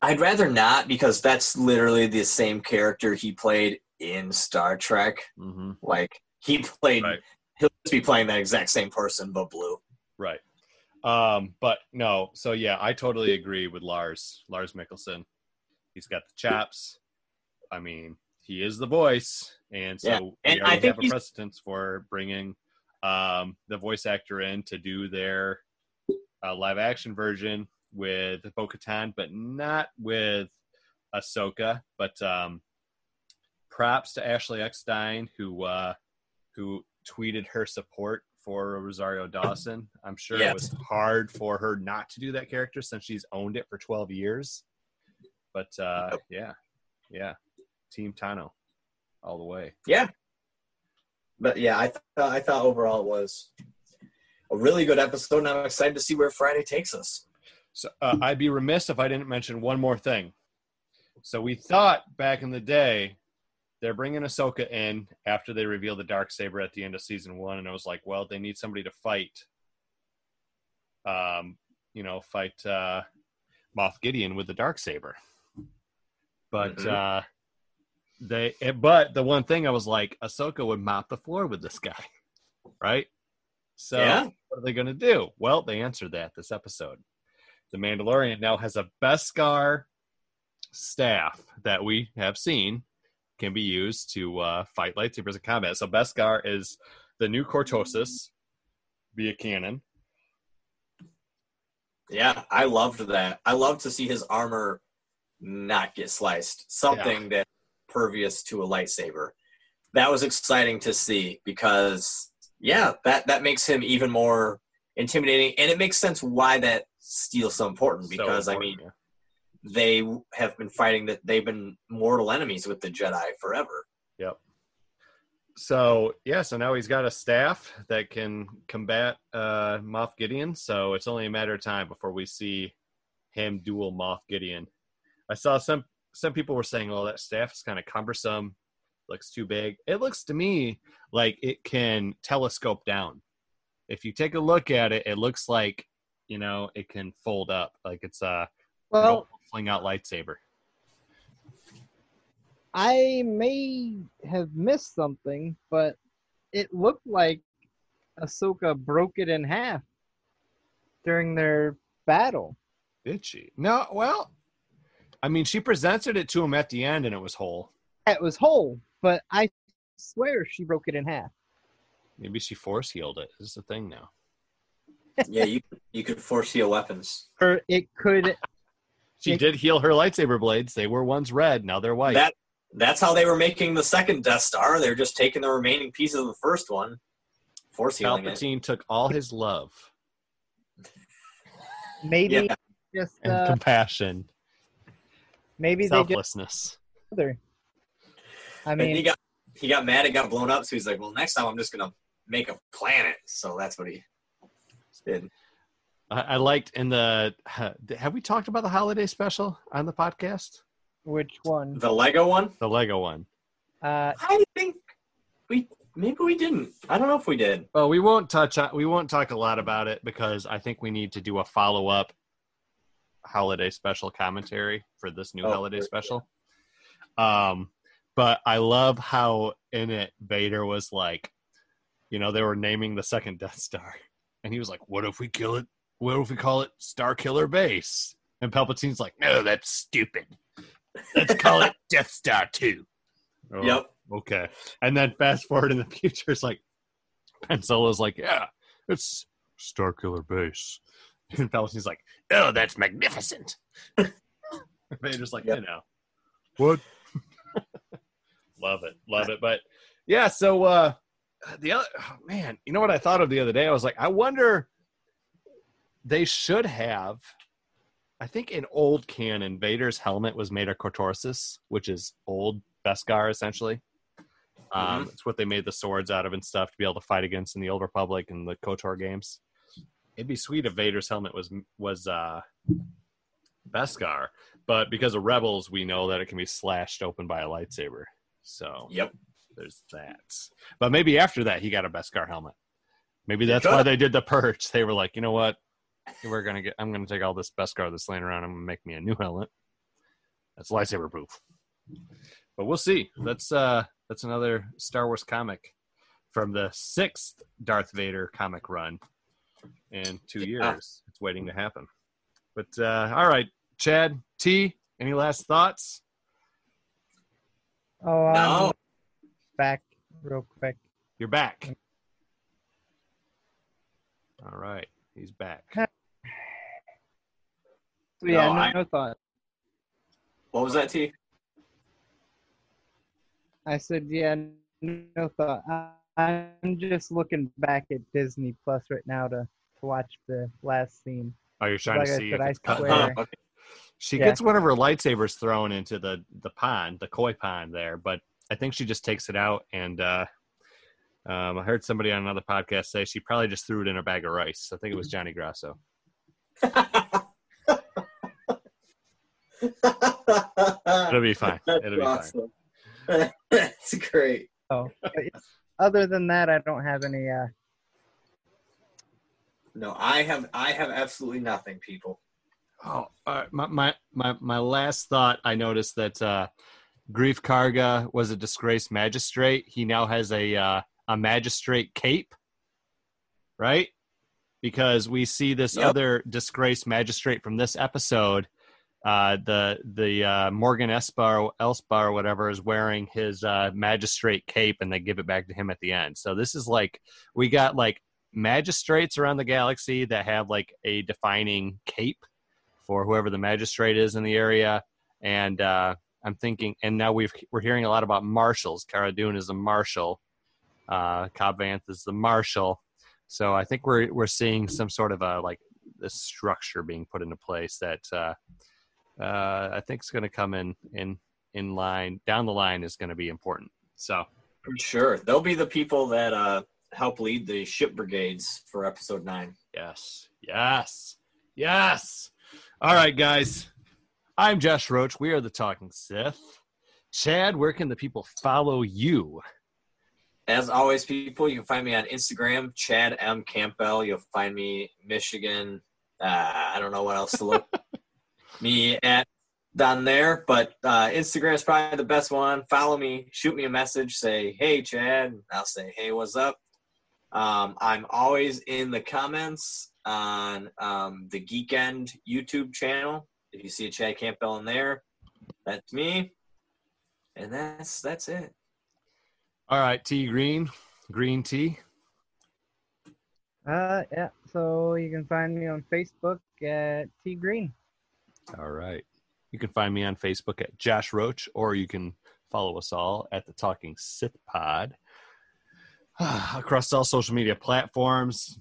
Speaker 2: I'd rather not because that's literally the same character he played in Star Trek.
Speaker 1: Mm-hmm.
Speaker 2: Like he played,
Speaker 1: Right.
Speaker 2: he'll just be playing that exact same person but blue.
Speaker 1: Right. Um, but no, so yeah, I totally agree with Lars, Lars Mikkelsen. He's got the chaps. I mean, he is the voice, and so
Speaker 2: Yeah,
Speaker 1: we
Speaker 2: and I
Speaker 1: already
Speaker 2: think
Speaker 1: have a precedence for bringing um, the voice actor in to do their uh, live action version with Bo Katan, but not with Ahsoka. But um, props to Ashley Eckstein, who uh, who tweeted her support for Rosario Dawson. I'm sure
Speaker 2: Yes.
Speaker 1: it was hard for her not to do that character since she's owned it for 12 years. But uh, yeah, yeah, Team Tano, all the way.
Speaker 2: Yeah. But yeah, I th- I thought overall it was a really good episode, and I'm excited to see where Friday takes us.
Speaker 1: So uh, I'd be remiss if I didn't mention one more thing. So we thought back in the day they're bringing Ahsoka in after they reveal the dark saber at the end of season one, and I was like, well, they need somebody to fight. Um, you know, fight uh, Moff Gideon with the dark saber. But
Speaker 2: Mhm.
Speaker 1: uh, they, eh, but the one thing I was like, Ahsoka would mop the floor with this guy, (laughs) right? So
Speaker 2: Yeah.
Speaker 1: what are they going to do? Well, they answered that this episode. The Mandalorian now has a Beskar staff that we have seen can be used to uh, fight lightsabers in combat. So Beskar is the new Cortosis via canon.
Speaker 2: Yeah, I loved that. I love to see his armor not get sliced. Something that pervious to a lightsaber. That was exciting to see because yeah, that that makes him even more intimidating, and it makes sense why that steel's so important
Speaker 1: So
Speaker 2: because I
Speaker 1: important,
Speaker 2: mean they have been fighting that they've been mortal enemies with the Jedi forever.
Speaker 1: Yep. So yeah, so now he's got a staff that can combat uh, Moff Gideon. So it's only a matter of time before we see him duel Moff Gideon. I saw some some people were saying, "Oh, that staff is kind of cumbersome. Looks too big." It looks to me like it can telescope down. If you take a look at it, it looks like you know it can fold up, like it's a
Speaker 3: Well,
Speaker 1: fling out lightsaber.
Speaker 3: I may have missed something, but it looked like Ahsoka broke it in half during their battle.
Speaker 1: Did she? No. Well, I mean, she presented it to him at the end, and it was whole.
Speaker 3: It was whole, but I swear she broke it in half.
Speaker 1: Maybe she force healed it. This is the thing now.
Speaker 2: yeah, you you could force heal weapons.
Speaker 3: Or it could.
Speaker 1: She
Speaker 3: It-
Speaker 1: did heal her lightsaber blades. They were once red, now they're white.
Speaker 2: That that's how they were making the second Death Star. They're just taking the remaining pieces of the first one, force healing it.
Speaker 1: Palpatine took all his love
Speaker 3: Maybe
Speaker 2: Yeah.
Speaker 3: just.
Speaker 1: and
Speaker 3: Uh,
Speaker 1: compassion,
Speaker 3: maybe they just.
Speaker 1: Selflessness.
Speaker 3: Other. I
Speaker 2: mean, he got he got mad and got blown up, so he's like, "Well, next time I'm just gonna make a planet." So that's what he did.
Speaker 1: I, I liked in the. Have we talked about the holiday special on the podcast?
Speaker 3: which one?
Speaker 2: The Lego one.
Speaker 1: The Lego one.
Speaker 3: Uh,
Speaker 2: I think we maybe we didn't. I don't know if we did.
Speaker 1: Well, we won't touch on. We won't talk a lot about it because I think we need to do a follow up holiday special commentary for this new
Speaker 2: Oh,
Speaker 1: holiday
Speaker 2: sure,
Speaker 1: special. Um, but I love how in it Vader was like, you know, they were naming the second Death Star, (laughs) and he was like, "What if we kill it? What if we call it Star Killer Base?" And Palpatine's like, "No, that's stupid. Let's call it (laughs) Death Star Two. Oh,
Speaker 2: Yep.
Speaker 1: Okay. And then fast forward in the (laughs) future, it's like Ben Solo's like, yeah, it's Star Killer Base. And Palpatine's like, oh, that's magnificent. Vader's like,
Speaker 2: Yep.
Speaker 1: you know, what? Love it, love it. But yeah, so uh the other oh, man, you know what I thought of the other day? I was like, I wonder they should have. I think in old canon, Vader's helmet was made of Cortosis, which is old Beskar essentially. Um, It's what they made the swords out of and stuff to be able to fight against in the Old Republic and the Kotor games. It'd be sweet if Vader's helmet was was uh, Beskar, but because of Rebels, we know that it can be slashed open by a lightsaber. So
Speaker 2: Yep.
Speaker 1: there's that. But maybe after that, he got a Beskar helmet. Maybe that's why they did the purge. They were like, you know what? We're gonna get. I'm gonna take all this Beskar that's laying around. I'm gonna make me a new helmet. That's lightsaber proof. But we'll see. That's uh, that's another Star Wars comic from the sixth Darth Vader comic run in two years. It's waiting to happen. But uh, all right, Chad T. Any last thoughts?
Speaker 3: Oh, I'm back real quick.
Speaker 1: You're back. All right, he's back.
Speaker 3: So yeah,
Speaker 2: No,
Speaker 3: no,
Speaker 2: I-
Speaker 3: no thought.
Speaker 2: What was that, T?
Speaker 3: I said, yeah, no thought. I, I'm just looking back at Disney Plus right now to, to watch the last scene.
Speaker 1: Oh, you're trying
Speaker 3: Like
Speaker 1: to
Speaker 3: I
Speaker 1: see
Speaker 3: said,
Speaker 1: if
Speaker 3: I
Speaker 1: it's cut.
Speaker 3: swear. (laughs)
Speaker 2: Okay.
Speaker 1: She
Speaker 3: Yeah.
Speaker 1: gets one of her lightsabers thrown into the the pond, the koi pond there, but I think she just takes it out. And uh, um, I heard somebody on another podcast say she probably just threw it in a bag of rice. I think it was Johnny Grasso. It'll be fine. (laughs)
Speaker 2: That's
Speaker 1: It'll be fine.
Speaker 2: awesome. (laughs) That's great.
Speaker 3: Oh, other than that, I don't have any. Uh,
Speaker 2: No, I have I have absolutely nothing, people.
Speaker 1: Oh, uh, my, my my my last thought. I noticed that uh, Greef Karga was a disgraced magistrate. He now has a uh, a magistrate cape, right? Because we see this
Speaker 2: Yep.
Speaker 1: other disgraced magistrate from this episode uh, the the uh, Morgan Espar Elspar or whatever is wearing his uh, magistrate cape, and they give it back to him at the end. So this is like we got like magistrates around the galaxy that have like a defining cape for whoever the magistrate is in the area, and uh, I'm thinking, and now we've we're hearing a lot about marshals. Cara Dune is a marshal, uh, Cobb Vanth is the marshal. So I think we're we're seeing some sort of a like this structure being put into place that uh, uh, I think is going to come in in in line down the line is going to be important. So
Speaker 2: For sure. They'll be the people that uh, help lead the ship brigades for episode nine.
Speaker 1: yes, yes, yes. All right, guys. I'm Josh Roach. We are the Talking Sith. Chad, where can the people follow you?
Speaker 2: As always, people, you can find me on Instagram, Chad M. Campbell. You'll find me Michigan. Uh, I don't know what else to look (laughs) me at down there, but uh, Instagram is probably the best one. Follow me, shoot me a message, say, hey, Chad. I'll say, hey, what's up? Um, I'm always in the comments on um, the Geek End YouTube channel. If you see a Chad Campbell in there, that's me. And that's that's it.
Speaker 1: All right, T Green, Green Tea.
Speaker 3: Uh, yeah. So you can find me on Facebook at T Green.
Speaker 1: All right. You can find me on Facebook at Josh Roach, or you can follow us all at the Talking Sith Pod (sighs) across all social media platforms.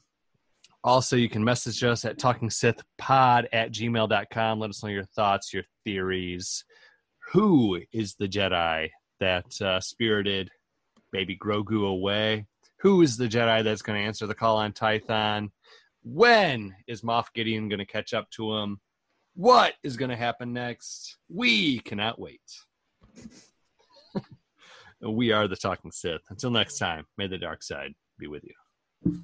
Speaker 1: Also, you can message us at talkingsithpod at gmail.com. Let us know your thoughts, your theories. Who is the Jedi that uh, spirited baby Grogu away? Who is the Jedi that's going to answer the call on Tython? When is Moff Gideon going to catch up to him? What is going to happen next? We cannot wait. (laughs) we are the Talking Sith. Until next time, may the dark side be with you.